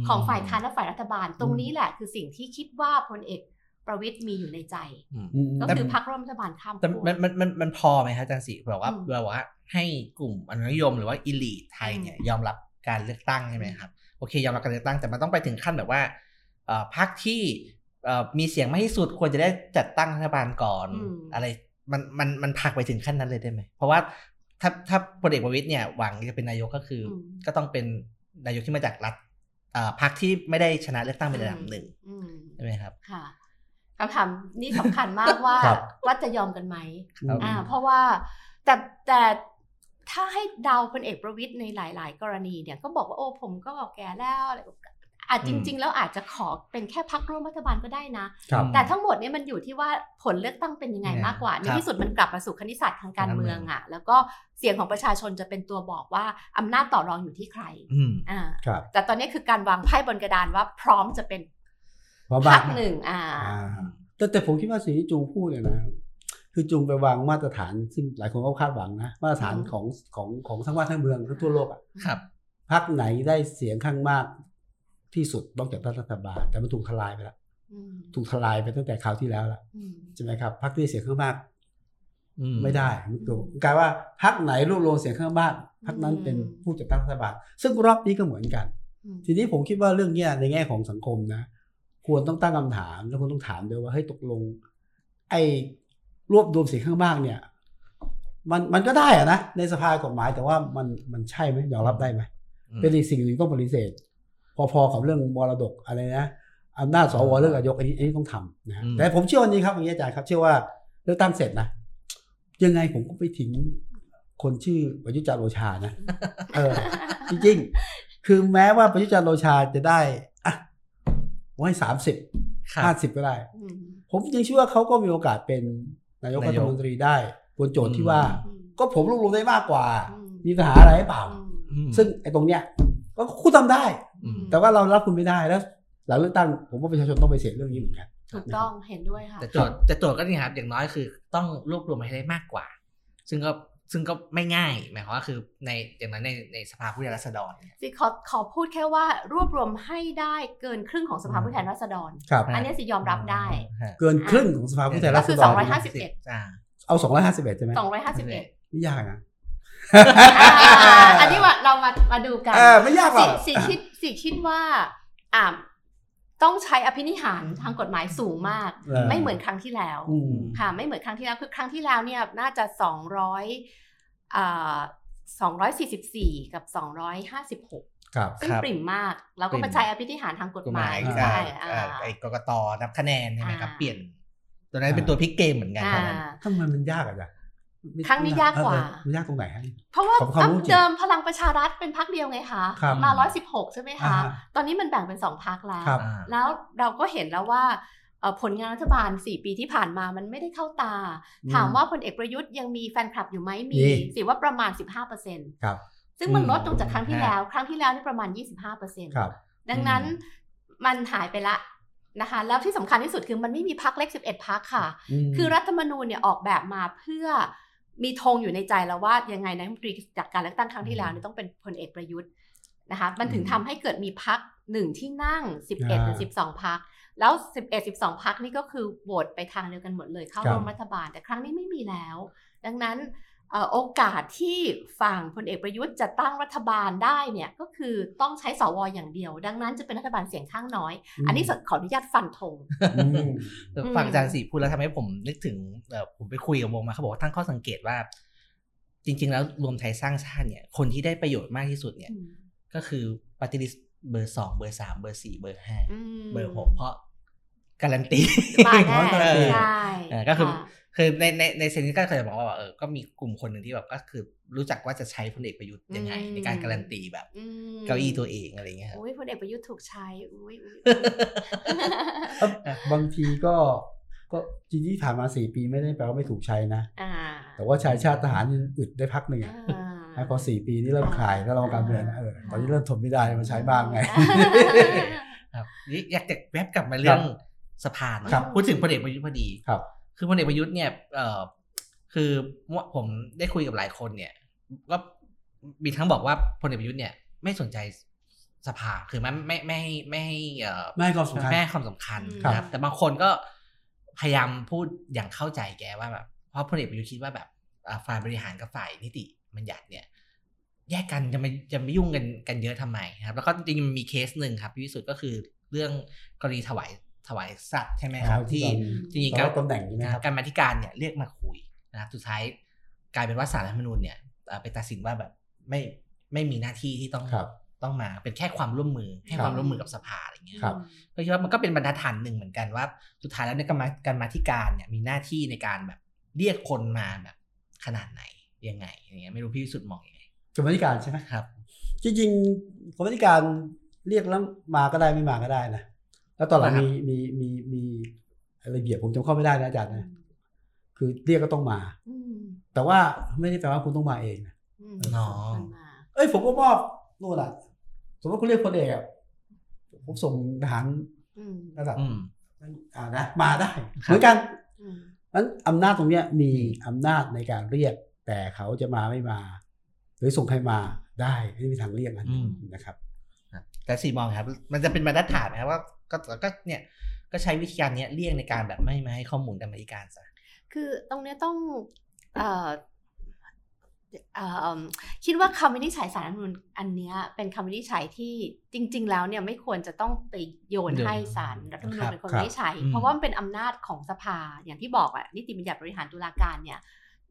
มของฝ่ายค้านและฝ่ายรัฐบาล ตรงนี้แหละคือสิ่งที่คิดว่าพลเอกประวิตยมีอยู่ในใจอืมอืมก็แต่คือพรรคร่วมรัฐบาลข้ามแต่ขั้วมันมันมันมันพอไหมครับอาจารย์สิแบบว่าอืมแบบว่าให้กลุ่มอนุรักษ์นิยมหรือว่าอิลีทไทยเนี่ยอืมยอมรับ การเลือกตั้งใช่ไหมครับโอเคยอมรับการเลือกตั้งแต่มันต้องไปถึงขั้นแบบว่าเอ่อพรรคที่เอ่อมีเสียงมากที่สุดควรจะได้จัดตั้งรัฐบาลก่อนอืมอะไรมันมันมันผลักไปถึงขั้นนั้นเลยได้ไหม เพราะว่าถ้าถ้าพลเอกประวิตยเนี่ยหวังจะเป็นนายกก็คืออมก็ต้องเป็นนายกที่มาจากรัฐเอ่อพรรคที่ไม่ได้ชนะเลือกตั้งเป็นระดับหนึ่งอืมใช่ไหมครับค่ะคำถามนี่สำคัญมากว่าครับว่าจะยอมกันไหมครับอ่าเพราะว่าแต่แต่ ถ้าให้เดาพลเอกประวิตยในหลาย ๆ กรณีเนี่ยก็บอกว่าโอ้ผมก็แก่แล้วอะไรอาจจริง ๆ แล้วอาจจะขอเป็นแค่พักร่วมรัฐบาลก็ได้นะครับแต่ทั้งหมดเนี่ยมันอยู่ที่ว่าผลเลือกตั้งเป็นยังไงเนี่ยมากกว่า ในครับที่สุดมันกลับมาสู่คณิตศาสตร์ทางการเมืองอะ แล้วก็เสียงของประชาชนจะเป็นตัวบอกว่าอำนาจต่อรองอยู่ที่ใครอืมอ่าครับแต่ตอนนี้คือการวางไพ่บนกระดานว่าพร้อมจะเป็นเพราะพรบ้ารคหนึ่งอ่าอ่าแต่แต่ผมคิดว่าสิ่งที่จูงพูดเนี่ยนะ คือจูงไปวางมาตรฐาน ซึ่งหลายคนก็คาดหวังนะ มาตรฐานอืมของของของทั้งบ้านทั้งเมืองทั้งทั่วโลกอะครับพรรคไหนได้เสียงข้างมากที่สุดต้องจากรัฐบาล แต่มันถูกทลายไปแล้วอืมถูกทลายไปตั้งแต่คราวที่แล้วละอืมใช่ไหมครับพรรคที่ได้เสียงข้างมากอืมไม่ได้ถูกกลายว่าพรรคไหนรวบรวมเสียงข้างมากพรรคนั้นเป็นผู้จัดตั้งรัฐบาล ซึ่งรอบนี้ก็เหมือนกันอืมทีนี้ผมคิดว่าเรื่องเนี้ยในแง่ของสังคมนะ ควรต้องตั้งคำถามแล้วควรต้องถามด้วยว่าเฮ้ยตกลง ไอ้ รวบรวมเสียงข้างมากเนี่ย มันมันก็ได้อะนะในสภากฎหมายแต่ว่ามันมันใช่ไหมยอมรับได้ไหมอืมเป็นอีกสิ่งหนึ่งต้องปฏิเสธ พอๆกับเรื่องมรดกอะไรนะอำนาจสวเรื่องนายกอันนี้อันนี้ต้องทำนะฮะอืมแต่ผมเชื่อวันนี้ครับอย่างนี้อาจารย์ครับ เชื่อว่าเลือกตั้งเสร็จนะยังไงผมก็ไปถึงคนชื่อประยุทธ์จันทร์โอชานะเออจริงๆ คือแม้ว่าประยุทธ์จันทร์โอชาจะได้อะผมให้สามสิบครับห้าสิบก็ได้อืมผมยังเชื่อว่าเขาก็มีโอกาสเป็น นายกนายกรัฐมนตรีได้บนโจทย์ที่ว่าอืมก็ผมรวบรวมได้มากกว่าอืมมีปัญหาอะไรหรือเปล่าอืมอืมซึ่งไอ้ตรงเนี้ยก็คุณทำได้อืมแต่ว่าเรารับคุณไม่ได้แล้ว หลังเลือกตั้งผมว่าประชาชนต้องไปเสียเรื่องนี้เหมือนกันถูกต้องเห็นด้วยค่ะแต่โจทย์แต่โจทย์ก็นี่ครับอย่างน้อยคือ ต้องรวบรวมให้ได้มากกว่า ซึ่งก็ ซึ่งก็ไม่ง่ายหมายความว่าคือในอย่างนั้นในในสภาผู้แทนราษฎรเนี่ยสิขอขอพูดแค่ว่ารวบรวมให้ได้เกินครึ่งของสภาผู้แทนราษฎรครับอันนี้สิยอมรับได้ฮะเกินครึ่งของสภาผู้แทนก็ราษคือฎร251อ่าเอาสองร้อยห้าสิบเอ็ดใช่ไหมสองร้อยห้าสิบเอ็ดไม่ยากอะอันนี้ว่าเรามามาดูกันเออไม่ยากหรอกสิคิดสิคิดว่าอ่า ต้องใช้อภินิหารทางกฎหมายสูงมากเออไม่เหมือนครั้งที่แล้วอืมค่ะไม่เหมือนครั้งที่แล้วคือครั้งที่แล้วเนี่ยน่าจะสองร้อยอ่าสองร้อยสี่สิบสี่กับสองร้อยห้าสิบหกครับซึ่งครับปริ่มมากเราก็ปริ่มามใช้อภินิหารทางกฎกฎหหมามายยใช่กับอ่าเอ่อไอ้กกตนับคะแนนใช่ไหมครับอ่าเปลี่ยน ตัวนั้นเป็นตัวพลิกเกมเหมือนกันอ่าตอนนั้นทำไมมันยากอะจ๊ะไม่ ครั้งนี้ยากกว่าเออเออมันยากตรงไหนฮะเพราะว่าขอความรู้จริงเดิมพลังประชารัฐเป็นพักเดียวไงคะครับมาร้อยสิบหกใช่ไหมคะอ่าตอนนี้มันแบ่งเป็นสองพักแล้วครับอ่าแล้วเราก็เห็นแล้วว่าเอ่อผลงานรัฐบาล 4 ปีที่ผ่านมามันไม่ได้เข้าตาอืมถามว่าพลเอกประยุทธ์ยังมีแฟนคลับอยู่ไหมมีมีสิว่าประมาณ 15%ครับซึ่งมันอืมลดลงจากครั้งที่แล้ว ครั้งที่แล้วนี่ประมาณ 25%ครับดังนั้นอืมมันหายไปละนะคะแล้วที่สำคัญที่สุดคือมันไม่มีพักเล็ก 11พักค่ะมคือรัฐธรรมนูญเนี่ยออกแบบมาเพื่อ มีธงอยู่ในใจแล้วว่ายังไงนายกรัฐมนตรีจากการเลือกตั้งครั้งที่แล้วเนี่ยต้องเป็นพลเอกประยุทธ์นะคะมันถึงทำให้เกิดมีพักหนึ่งที่นั่ง 11หรือ12 พัก แล้ว 11 12 พักนี่ก็คือโหวตไปทางเดียวกันหมดเลยเข้าร่วมรัฐบาล แต่ครั้งนี้ไม่มีแล้ว ดังนั้นเอ่อ โอกาสที่ฝั่งพลเอกประยุทธ์จะตั้งรัฐบาลได้เนี่ยก็คือต้องใช้สวอย่างเดียว ดังนั้นจะเป็นรัฐบาลเสียงข้างน้อย อันนี้ขออนุญาตฟันธงอืมแต่ฟังอาจารย์สีพูดแล้วทำให้ผมนึกถึงเอ่อผมไปคุยกับวงมาเขาบอกว่าตั้งข้อสังเกตว่า จริง ๆ แล้วรวมไทยสร้างชาติเนี่ย คนที่ได้ประโยชน์มากที่สุดเนี่ย ก็คือ party list เบอร์สองเบอร์สามเบอร์สี่เบอร์ห้าเบอร์หกเพราะการันตีมาแน่การันตีใช่เออก็คือะ คือในในใน sense นี้ก็เคยบอกว่าแบบเออก็มีกลุ่มคนหนึ่งที่แบบก็คือรู้จักว่าจะใช้พลเอกประยุทธ์ยังไง ในการการันตีแบบอืมเก้าอี้ตัวเองอะไรเงี้ยครับอุ้ยพลเอกประยุทธ์ถูกใช้อุ้ยอุ๊ยเอ้าบางทีก็ก็จริงๆที่ผ่านมาสี่ปีไม่ได้แปลว่าไม่ถูกใช้นะอ่าแต่ว่าชายชาติทหารยังอึดได้พักหนึ่งอะอ่าแล้วพอสี่ปีนี่เริ่มขายแล้วเราการเมืองนะเออตอนนี้เริ่มทนไม่ได้มาใช้บ้างไงครับนี่อยากจะแวบกลับมาเรื่องสภาหน่อยครับพูดถึงพลเอกประยุทธ์พอดีครับ คือพลเอกประยุทธ์เนี่ยเอ่อคือว่าผมได้คุยกับหลายคนเนี่ยก็มีทั้งบอกว่าพลเอกประยุทธ์เนี่ยไม่สนใจสภาคือมันไม่ไม่ให้ไม่ให้เอ่อไม่ให้ความสำคัญไม่ให้ความสำคัญครับนะครับ แต่บางคนก็พยายามพูดอย่างเข้าใจแกว่าแบบเพราะพลเอกประยุทธ์คิดว่าแบบอ่าฝ่ายบริหารกับฝ่ายนิติบัญญัติเนี่ยแยกกันจะไม่จะไม่ยุ่งกันกันเยอะทำไมครับ แล้วก็จริงๆมันมีเคสหนึ่งครับที่สุดก็คือเรื่องกรณีถวาย ถวายสัตว์ใช่ไหมครับอ๋อที่ที่ตอนจริงๆตก็อนรับตำแหน่งใช่ไหมครับการมาธิการเนี่ยเรียกมาคุยนะครับสุดท้ายกลายเป็นว่าสารรัฐธรรมนูญเนี่ยเอ่อไปตัดสินว่าแบบไม่ไม่มีหน้าที่ที่ต้องครับต้องมาเป็นแค่ความร่วมมือให้ครับความร่วมมือกับสภาอะไรอย่างเงี้ยครับก็คิดว่ามันก็เป็นบรรทัดฐานหนึ่งเหมือนกันว่า สุดท้ายแล้วในยกรรมการมาธิการเนี่ยมีหน้าที่ในการแบบเรียกคนมาแบบขนาดไหนยังไงอย่างเงี้ยไม่รู้พี่วิสุทธ์มองยังไงกรรมธิการใช่ไหมครับ จริงๆกรรมธิการเรียกแล้วมาก็ได้ไม่มาก็ได้นะ แล้วตอนหลังครับมีมีมีมีระเบียบผมจำเข้าไม่ได้นะอาจารย์นะคือเรียกก็ต้องมาอืมแต่ว่าไม่ได้แปลว่าคุณต้องมาเองนะอืมอ๋อมันมาเอ้ย ผมก็มอบนู่นแหละสมมติคุณเรียกพลเอกอะผมส่งทหารอืมระดับอืมอ่านะมาได้ครับเหมือนกันอืมนั้นอำนาจตรงเนี้ยมีอำนาจในการเรียก แต่เขาจะมาไม่มา หรือส่งใครมาได้ไม่มีทางเรียกอันนี้อืมนะครับครับแต่สีมองครับ มันจะเป็นบรรทัดฐานนะครับว่า ก็ก็เนี่ยก็ใช้วิธีการเนี้ยเรียกในการแบบไม่มาให้ข้อมูลกรรมาธิการซะคือตรงเนี้ยต้องเอ่อเอ่อคิดว่าคำวินิจฉัยสารรัฐธรรมนูญอันเนี้ยเป็นคำวินิจฉัยที่จริง ๆ แล้วเนี่ยไม่ควรจะต้องไปโยนโยนให้สารรัฐธรรมนูญครับเป็นคนครับวินิจฉัยอืมเพราะว่ามันเป็นอำนาจของสภาอย่างที่บอกอะนิติบัญญัติบริหารตุลาการเนี่ย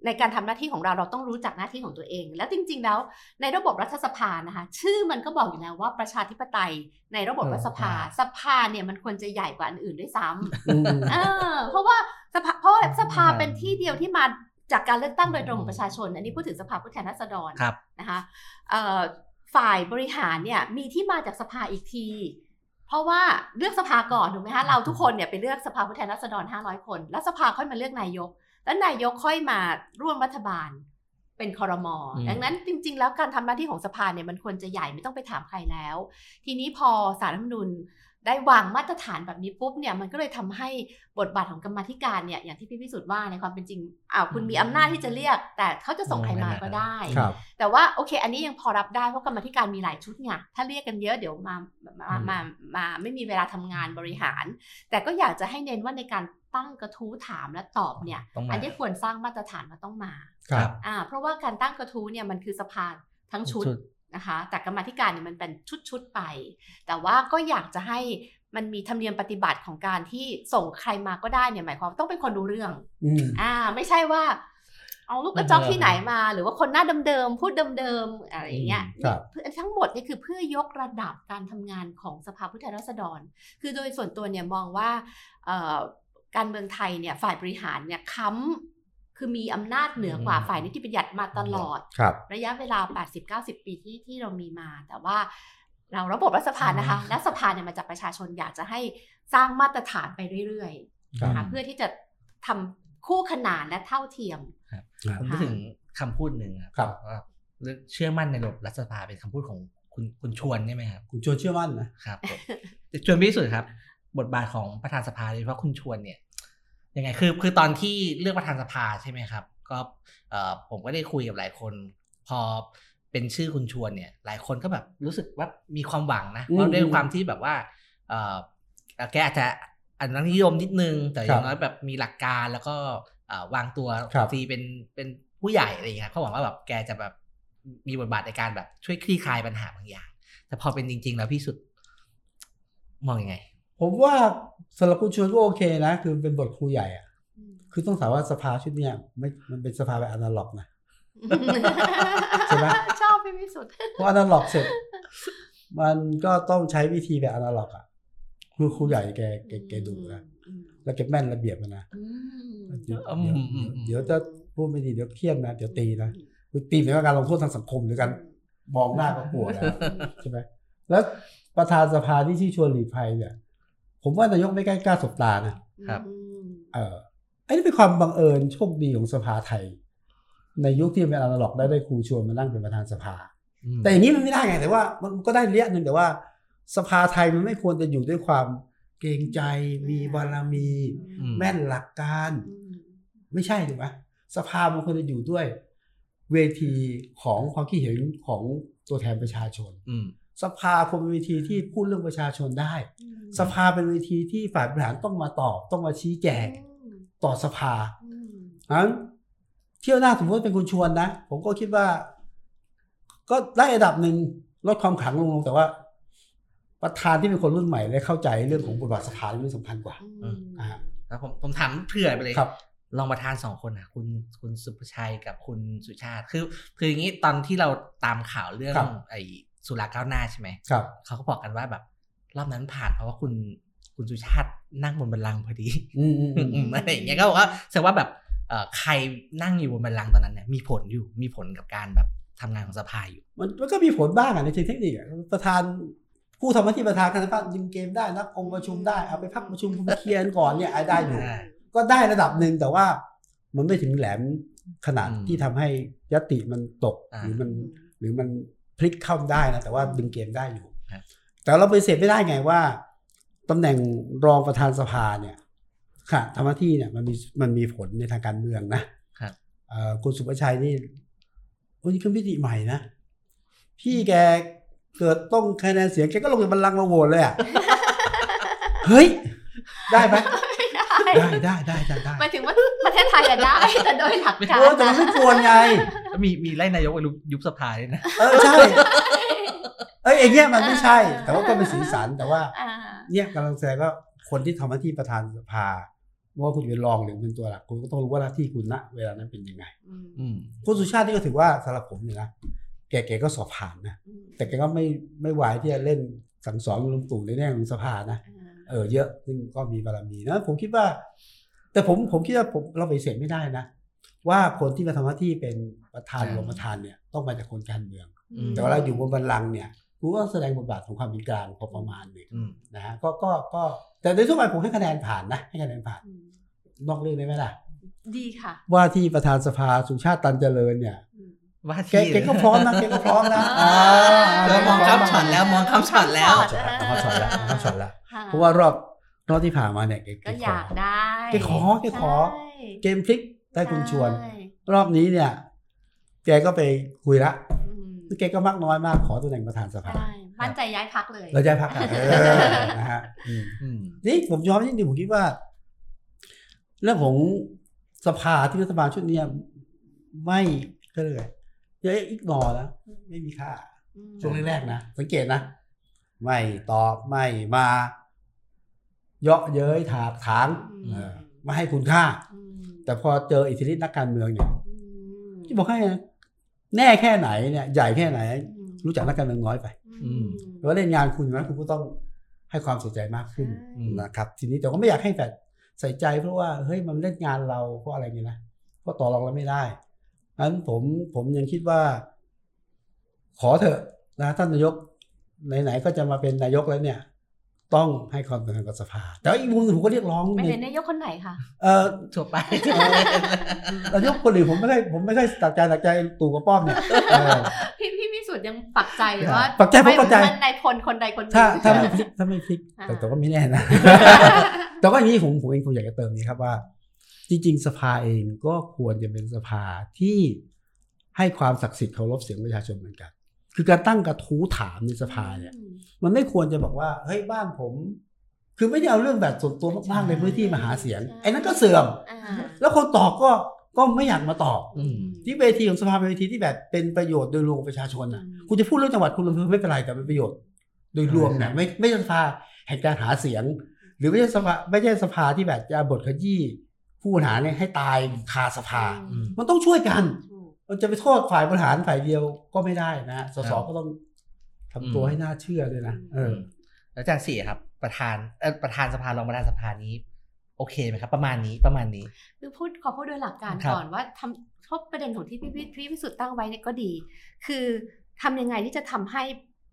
ในการทำหน้าที่ของเราเราต้องรู้จักหน้าที่ของตัวเอง แล้วจริง ๆ แล้ว ในระบบรัฐสภานะคะ ชื่อมันก็บอกอยู่แล้วว่าประชาธิปไตยในระบบรัฐสภา สภาเนี่ยมันควรจะใหญ่กว่าอันอื่นด้วยซ้ำอืมเออเพราะว่าสภาเพราะว่าสภาเป็นที่เดียวที่มาจากการเลือกตั้งโดยตรงของประชาชน อันนี้พูดถึงสภาผู้แทนราษฎรครับนะคะเอ่อฝ่ายบริหารเนี่ยมีที่มาจากสภาอีกที เพราะว่าเลือกสภาก่อนถูกไหมคะเราทุกคนเนี่ยไปเลือกสภาผู้แทนราษฎร500 คน แล้วสภาค่อยมาเลือกนายก แล้วนายกค่อยมาร่วมรัฐบาลเป็นคอรมออืมดังนั้นจริง ๆ แล้วการทำหน้าที่ของสภาเนี่ยมันควรจะใหญ่ไม่ต้องไปถามใครแล้ว ทีนี้พอสารรัฐธรรมนูญได้วางมาตรฐานแบบนี้ปุ๊บเนี่ยมันก็เลยทำให้บทบาทของกรรมาธิการเนี่ยอย่างที่พี่พิสุทธิ์ว่าในความเป็นจริงอ้าวคุณมีอำนาจที่จะเรียก แต่เขาจะส่งใครมาก็ได้ครับแต่ว่าโอเค อันนี้ยังพอรับได้เพราะกรรมาธิการมีหลายชุดไงถ้าเรียกกันเยอะเดี๋ยวมามามามาไม่มีเวลาทำงานบริหาร แต่ก็อยากจะให้เน้นว่าในการ ตั้งกระทู้ถามและตอบเนี่ยต้องมาอันนี้ควรสร้างมาตรฐานมาต้องมาครับอ่าเพราะว่าการตั้งกระทู้เนี่ยมันคือสภาทั้งชุดชุดนะคะแต่กรรมาธิการเนี่ยมันเป็นชุดๆไป แต่ว่าก็อยากจะให้มันมีธรรมเนียมปฏิบัติของการที่ส่งใครมาก็ได้เนี่ยหมายความว่าต้องเป็นคนรู้เรื่องอืมอ่า ไม่ใช่ว่า เอาลูกกระจอกที่ไหนมา หรือว่าคนหน้าเดิมๆพูดเดิมๆอะไรอย่างเงี้ยครับเพื่อทั้งหมดนี่คือเพื่อยกระดับการทำงานของสภาผู้แทนราษฎร คือโดยส่วนตัวเนี่ยมองว่าเอ่อ การเมืองไทยเนี่ยฝ่ายบริหารเนี่ยค้ำคือมีอำนาจเหนือกว่าอืมฝ่ายนิติบัญญัติมาตลอดครับระยะเวลา 80-90 ปีที่ที่เรามีมา แต่ว่าเราระบบรัฐสภานะคะและสภาเนี่ยมาจากประชาชนอยากจะให้สร้างมาตรฐานไปเรื่อยๆครับนะคะเพื่อที่จะทำคู่ขนานและเท่าเทียมผมนึกถึงคำพูดหนึ่งครับว่าเชื่อมั่นในระบบรัฐสภาเป็นคำพูดของคุณคุณชวนใช่ไหมครับคุณชวนเชื่อมั่นนะครับผมชวนพี่สุดครับ บทบาทของประธานสภาโดยเฉพาะคุณชวนเนี่ยยังไงคือคือตอนที่เลือกประธานสภาใช่ไหมครับ ก็เอ่อผมก็ได้คุยกับหลายคน พอเป็นชื่อคุณชวนเนี่ย หลายคนก็แบบรู้สึกว่ามีความหวังนะอืมเพราะด้วยความที่แบบว่าเอ่อแกอาจจะอันนั้นนิยมนิดนึง แต่อย่างน้อยแบบมีหลักการแล้วก็เอ่อวางตัวครับทีเป็นเป็นผู้ใหญ่อะไรอย่างเงี้ยเขาหวังว่าแบบแกจะแบบมีบทบาทในการแบบช่วยคลี่คลายปัญหาบางอย่าง แต่พอเป็นจริง ๆ แล้วพี่สุดมองยังไง ผมว่าสำหรับคุณชวนก็โอเคนะ คือเป็นบทครูใหญ่อะคือต้องถามว่าสภาชุดเนี้ยไม่มันเป็นสภาแบบอนาล็อกนะใช่ไหมชอบพี่พิสุทธิ์เพราะอนาล็อกเสร็จ มันก็ต้องใช้วิธีแบบอนาล็อกอะคือครูใหญ่แกแกแกดุนะอืมแล้วแกแม่นระเบียบมันนะอืมเดี๋ยวอืมอืมอืมเดี๋ยวจะพูดไม่ดีเดี๋ยวเครียดนะเดี๋ยวตีนะคือตีเป็นการลงโทษทางสังคมหรือการมองหน้าก็กลัวแล้วใช่ไหมแล้วประธานสภาที่ชื่อชวนหลีกภัยเนี่ย ผมว่านายกไม่กล้ากล้าสบตานะครับอืมเออไอ้นี่เป็นความบังเอิญโชคดีของสภาไทย ในยุคที่เป็นอนาล็อกได้ได้ครูชวนมานั่งเป็นประธานสภา แต่อย่างนี้มันไม่ได้ไงแต่ว่า มันก็ได้เลี้ยหนึ่งแต่ว่า สภาไทยมันไม่ควรจะอยู่ด้วยความเกรงใจมีบารมีอืมแม่นหลักการอืมไม่ใช่ถูกไหมสภามันควรจะอยู่ด้วย เวทีของความคิดเห็นของตัวแทนประชาชนอืม สภาควรเป็นเวทีที่พูดเรื่องประชาชนได้อืมสภาเป็นเวทีที่ฝ่ายบริหารต้องมาตอบ ต้องมาชี้แจงอืมต่อสภาอืมงั้นเที่ยวหน้าสมมติว่าเป็นคุณชวนนะ ผมก็คิดว่า ก็ได้ระดับหนึ่งลดความขลังลงลงแต่ว่า ประธานที่เป็นคนรุ่นใหม่และเข้าใจเรื่องของบทบาทสภาเป็นเรื่องสำคัญกว่าอืมอ่าแล้วผมผมถามเผื่อไปเลยครับรองประธานสองคนอะ คุณคุณสุภชัยกับคุณสุชาติ คือ คืออย่างนี้ตอนที่เราตามข่าวเรื่องครับไอ้ สุราก้าวหน้าใช่ไหมครับเขาก็บอกกันว่าแบบ รอบนั้นผ่านเพราะว่าคุณคุณสุชาตินั่งบนบัลลังก์พอดีอืมอืมอืมอืมอะไรอย่างเงี้ยก็บอกว่าแสดงว่าแบบเอ่อใครนั่งอยู่บนบัลลังก์ตอนนั้นเนี่ยมีผลอยู่มีผลกับการแบบทำงานของสภาอยู่ มันมันก็มีผลบ้างอะในเชิงเทคนิคอะประธานผู้ทำหน้าที่ประธานการสภายิงเกมได้นักองค์ประชุมได้เอาไปพักประชุมคุณเคลียร์กันก่อนเนี่ยได้อยู่ได้ก็ได้ระดับหนึ่งแต่ว่ามันไม่ถึงแหลมขนาดอืมที่ทำให้ยติมันตกอ่าหรือมันหรือมัน พลิกเข้าได้นะแต่ว่าดึงเกมได้อยู่ครับแต่เราไปเสร็จไม่ได้ไงว่าตำแหน่งรองประธานสภาเนี่ยค่ะทำหน้าที่เนี่ยมันมีมันมีผลในทางการเมืองนะครับเอ่อคุณสุภชัยนี่โอ้ยนี่ก็มิติใหม่นะ พี่แกเกิดต้องคะแนนเสียงแกก็ลงจากบัลลังก์มาโหวตเลยอะ เฮ้ย ได้ไหม ไม่ได้ได้ได้ได้ได้ได้หมายถึงว่าประเทศไทยอะได้แต่โดยหลักการโอ้แต่มันไม่ควรไงแล้วมีมีไล่นายกไปยุบสภาด้วยนะเออใช่เอ้ยไอ้เงี้ยมันไม่ใช่ แต่ว่าก็เป็นสีสันแต่ว่าอ่าเนี่ยกำลังแสดงว่าคนที่ทำหน้าที่ประธานสภาไม่ว่าคุณจะเป็นรองหรือเป็นตัวหลักคุณก็ต้องรู้ว่าหน้าที่คุณณเวลานั้นเป็นยังไงอืมอืมคุณสุชาตินี่ก็ถือว่าสำหรับผมเนี่ยนะแกแกก็สอบผ่านนะอืมแต่แกก็ไม่ไม่ไหวที่จะเล่นสั่งสอนลุงตู่ในแง่ของสภานะอ่า เออเยอะซึ่งก็มีบารมีนะผมคิดว่า แต่ผมผมคิดว่าผมเราไปฏิเสธไม่ได้นะ ว่าคนที่มาทำหน้าที่เป็นประธานอ่ารองประธานเนี่ยต้องมาจากคนการเมืองอืมแต่เวลาอยู่บนบัลลังก์เนี่ยกูก็แสดงบทบาทของความเป็นกลางพอประมาณหนึ่งอืมนะฮะก็ก็ก็แต่โดยทั่วไปผมให้คะแนนผ่านนะให้คะแนนผ่านอืมนอกเรื่องได้ไหมล่ะ ดีค่ะ ว่าที่ประธานสภาสุชาติตันเจริญเนี่ยอืมว่าแกที่แกก็พร้อมนะแกก็พร้อมนะอ่าเรามองข้ามช็อตแล้วมองข้ามช็อตแล้วข้ามช็อตแล้วข้ามช็อตแล้วข้ามช็อตแล้วค่ะ เพราะว่ารอบรอบที่ผ่านมาเนี่ยแกก็ขอยากได้แกขอแกขอใช่เกมพลิกได้คุณชวนใช่รอบนี้เนี่ย แกก็ไปคุยละอืมแกก็มากน้อยมากขอตำแหน่งประธานสภาใช่มั่นใจย้ายพักเลย เราจะพักกันเออนะฮะอืมอืมนี่ผมยอมนิดนึงผมคิดว่าเรื่องของสภาที่รัฐบาลชุดเนี้ยไม่ก็เลยเยอะอีกนอแล้ว ไม่มีค่าอืมช่วงแรกๆนะ สังเกตนะ ไม่ตอบไม่มา เยาะเย้ยถากถางอืมเออไม่ให้คุณค่าอืมแต่พอเจออิทธิฤทธินักการเมืองเนี่ยอืมที่บอกให้นะแน่แค่ไหนเนี่ยใหญ่แค่ไหนอืมรู้จักนักการเมืองน้อยไปอืมเพราะเล่นงานคุณนะคุณก็ต้องให้ความสนใจมากขึ้นใช่นะครับ ทีนี้แต่ก็ไม่อยากให้แบบใส่ใจเพราะว่าเฮ้ยมันเล่นงานเราเพราะอะไรเงี้ยนะเพราะต่อรองเราไม่ได้นั้นผมผมยังคิดว่า ขอเถอะนะท่านนายกไหนๆก็จะมาเป็นนายกแล้วเนี่ย ต้องให้ความสำคัญกับสภา แต่ว่าอีกมุมหนึงผมก็เรียกร้องไม่ในเห็นนายกคนไหนค่ะเออทั่วไปนายกคนอื่นผมไม่ค่อยผมไม่ค่อยตัดใจตัดใจตู่กับป้อมเนี่ยเออพี่พี่พิสุทธิ์ยังปักใจว่าปักใจผมปักใจมันนายพลคนใดคนหนึ่งถ้าถ้าไม่พลิกถ้าไม่พลิกอ่าแต่แต่ก็ไม่แน่นะแต่ว่าอย่างนี้ผมผมเองผมอยากจะเติมนี้ครับว่า จริง ๆ สภาเองก็ควรจะเป็นสภาที่ให้ความศักดิ์สิทธิ์เคารพเสียงประชาชนเหมือนกัน คือการตั้งกระทู้ถามในสภาเนี่ยอืมมันไม่ควรจะบอกว่าเฮ้ยบ้านผม คือไม่ได้เอาเรื่องแบบส่วนตัวมากๆในพื้นที่มาหาเสียงไอ้นั่นก็เสื่อมอ่าแล้วคนตอบก็ก็ไม่อยากมาตอบอืมที่เวทีของสภาเป็นเวทีที่แบบเป็นประโยชน์โดยรวมของประชาชนอะอืมคุณจะพูดเรื่องจังหวัดคุณอำเภอไม่เป็นไรแต่เป็นประโยชน์ โดยรวมเนี่ยไม่ไม่ใช่สภาแห่งการหาเสียง หรือไม่ใช่สภาไม่ใช่สภาที่แบบจะบทขยี้ผู้บริหารเนี่ยให้ตายคาสภาอืมมันต้องช่วยกัน ถูกมันจะไปโทษฝ่ายบริหารฝ่ายเดียวก็ไม่ได้นะสสครับก็ต้องทำตัวอืมให้น่าเชื่อด้วยนะเออแล้วอาจารย์สี่ครับ ประธานเออประธานสภารองประธานสภานี้ โอเคไหมครับ ประมาณนี้ประมาณนี้คือพูดขอพูดโดยหลักการครับก่อนว่าทำชอบประเด็นของที่พี่พี่พี่พิสุทธิ์ตั้งไว้เนี่ยก็ดี คือทำยังไงที่จะทำให้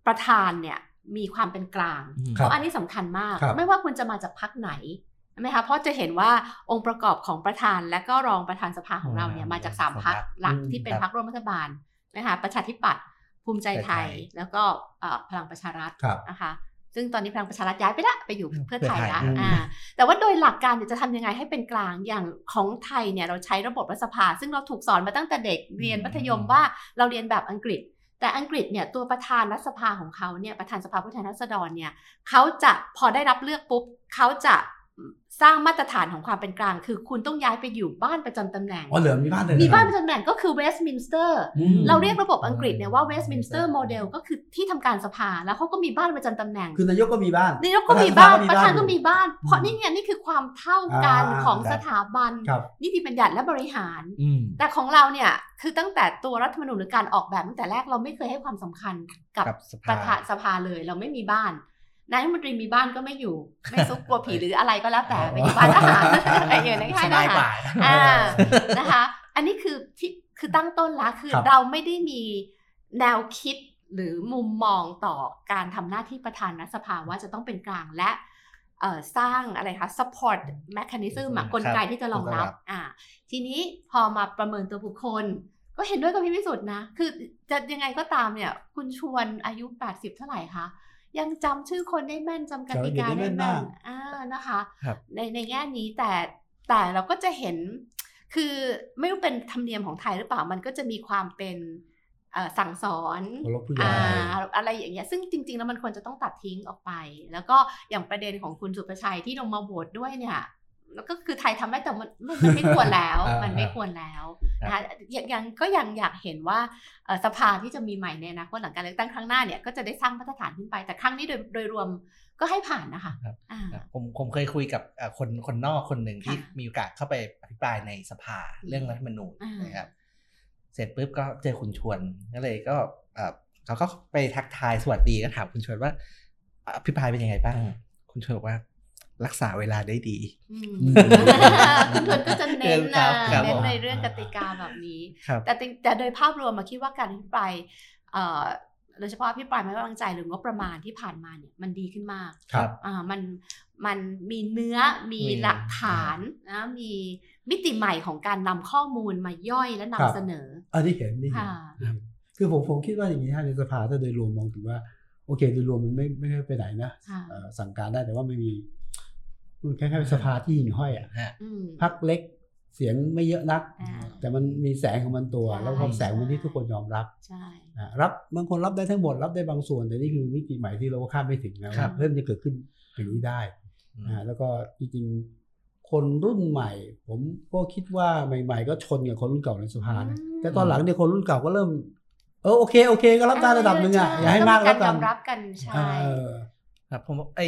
ประธานเนี่ยมีความเป็นกลางอืมเพครับราะอันนี้สำคัญมากครับไม่ว่าคุณจะมาจากพักไหนใช่ ไหมคะเพราะจะเห็นว่าองค์ประกอบของประธานและก็รองประธานสภาของเราเนี่ยอืมมาจากสามสามพักพรรคหลักอืมที่เป็นครับพักร่วมรัฐบาลนะคะประชาธิปัตย์ภูมิใจไทยไทยแล้วก็เอ่อพลังประชารัฐครับนะคะซึ่งตอนนี้พลังประชารัฐย้ายไปละไปอยู่เพื่อไทยละเพื่อไทยอ่าแต่ว่าโดยหลักการเนี่ยจะทำยังไงให้เป็นกลางอย่างของไทยเนี่ยเราใช้ระบบรัฐสภา ซึ่งเราถูกสอนมาตั้งแต่เด็กเรียนมัธยมว่าเราเรียนแบบอังกฤษ แต่อังกฤษเนี่ยตัวประธานรัฐสภาของเขาเนี่ยประธานสภาผู้แทนราษฎรเนี่ยเขาจะพอได้รับเลือกปุ๊บเขาจะ สร้างมาตรฐานของความเป็นกลาง คือคุณต้องย้ายไปอยู่บ้านประจำตำแหน่งอ๋อเหรอมีบ้านเลยมีเหรอบ้านประจำตำแหน่งก็คือเวสต์มินสเตอร์อืมเราเรียกระบบอังกฤษเนี่ยว่า Westminster model ก็คือที่ทำการสภาแล้วเขาก็มีบ้านประจำตำแหน่ง คือนายกก็มีบ้านนายกก็มีบ้านปประระธาธานนก็ก็มีมีบ้าบ้านนเพราะนี่เนี่ยนี่คือความเท่ากันอ่าของครับสถาบันครับนิติบัญญัติและบริหารอืมแต่ของเราเนี่ยคือตั้งแต่ตัวรัฐธรรมนูญหรือการออกแบบตั้งแต่แรกเราไม่เคยให้ความสำคัญกับกับสภาประธานสภาเลย เราไม่มีบ้าน นายกรัฐมนตรีมีบ้านก็ไม่อยู่ ไม่ซุกกลัวผีหรืออะไรก็แล้วแต่ไปอยู่บ้านทหารอะไรอย่างเงี้ยในสค่ายทบายกหารว่าอ่านะคะ อันนี้คือที่คือตั้งต้นละคือครับเราไม่ได้มีแนวคิดหรือมุมมองต่อการทำหน้าที่ประธานรัฐสภาว่าจะต้องเป็นกลางและเอ่อสร้างอะไรคะ support mechanism อะครับกลไกที่จะรองรับรองรับอ่าทีนี้พอมาประเมินตัวบุคคล ก็เห็นด้วยกับพี่พิสุทธิ์นะ คือจะยังไงก็ตามเนี่ย คุณชวนอายุ 80 เท่าไหร่คะ ยังจำชื่อคนได้แม่นจำกติกาจำได้ได้แม่นแม่มานกอ่านะคะครับในในแง่นี้แต่แต่เราก็จะเห็น คือไม่รู้เป็นธรรมเนียมของไทยหรือเปล่ามันก็จะมีความเป็นเอ่อสั่งสอนเคารพผู้ใหญ่อ่าอะไรอย่างเงี้ยซึ่งจริง ๆ แล้วมันควรจะต้องตัดทิ้งออกไป แล้วก็อย่างประเด็นของคุณสุประชัยที่ลงมาโหวตด้วยเนี่ย แล้วก็คือไทยทำได้แต่มันมันมันไม่ควรแล้วอ่ามัมันไม่ควรแล้วนะคะยังยังก็ยังอยากเห็นว่าเอ่อสภาที่จะมีใหม่ในอนาคตหลังการเลือกตั้งครั้งหน้าเนี่ยก็จะได้สร้างมาตรฐานขึ้นไป แต่ครั้งนี้โดยโดยรวมก็ให้ผ่านนะคะครับอ่าผมผมเคยคุยกับเอ่อคนคนนอกคนหนึ่งที่ค่ะมีโอกาสเข้าไปอภิปรายในสภาเรื่องรัฐธรรมนูญอ่านนะครับเสร็จปุ๊บก็เจอคุณชวนก็เลยก็เอ่อเขาก็ไปทักทายสวัสดีก็ถามคุณชวนว่าอภิปรายเป็นยังไงบ้าง คุณชวนบอกว่า รักษาเวลาได้ดีอืมอืมคุณทวนก็จะเน้นครันะบครับเน้นผมในเรื่องกติกาแบบนี้ครับแต่ติแต่โดยภาพรวมมาคิดว่าการอภิปรายเอ่อโดยเฉพาะอภิปรายไม่ไว้วางใจหรืองบประมาณที่ผ่านมาเนี่ยมันดีขึ้นมากครับอ่ามันมันมีเนื้อมีมีหลักฐานนะมีมิติใหม่ของการนำข้อมูลมาย่อยและนำครับเสนออันนี้เห็นนี่เห็นค่ะคือผมผมคิดว่าอย่างนี้ฮะในสภาถ้าโดยรวมมองถึงว่า โอเค โดยรวมมันไม่ไม่ได้ไปไหนนะค่ะเอ่อสั่งการได้แต่ว่าไม่มี มันคล้ายๆเป็นสภาที่หิ่งห้อยอะฮะอืมพักเล็กเสียงไม่เยอะนักอ่าแต่มันมีแสงของมันตัวใช่แล้วความแสงมันที่ทุกคนยอมรับใช่อะรับบางคนรับได้ทั้งหมดรับได้บางส่วน แต่นี่คือมิติใหม่ที่เราก็คาดไม่ถึงนะครับเริ่มจะเกิดขึ้นอย่างนี้ได้อืมอ่าแล้วก็จริงๆคนรุ่นใหม่ ผมก็คิดว่าใหม่ ๆ ก็ชนกับคนรุ่นเก่าในสภานะอืมแต่ตอนหลังเนี่ยคนรุ่นเก่าก็เริ่มเออโอเคโอเค ก็รับได้ระดับหนึ่งอะใช่อย่าให้มากแล้วต้กัอนงมีรยอมรับกันใช่เออครับผมไอ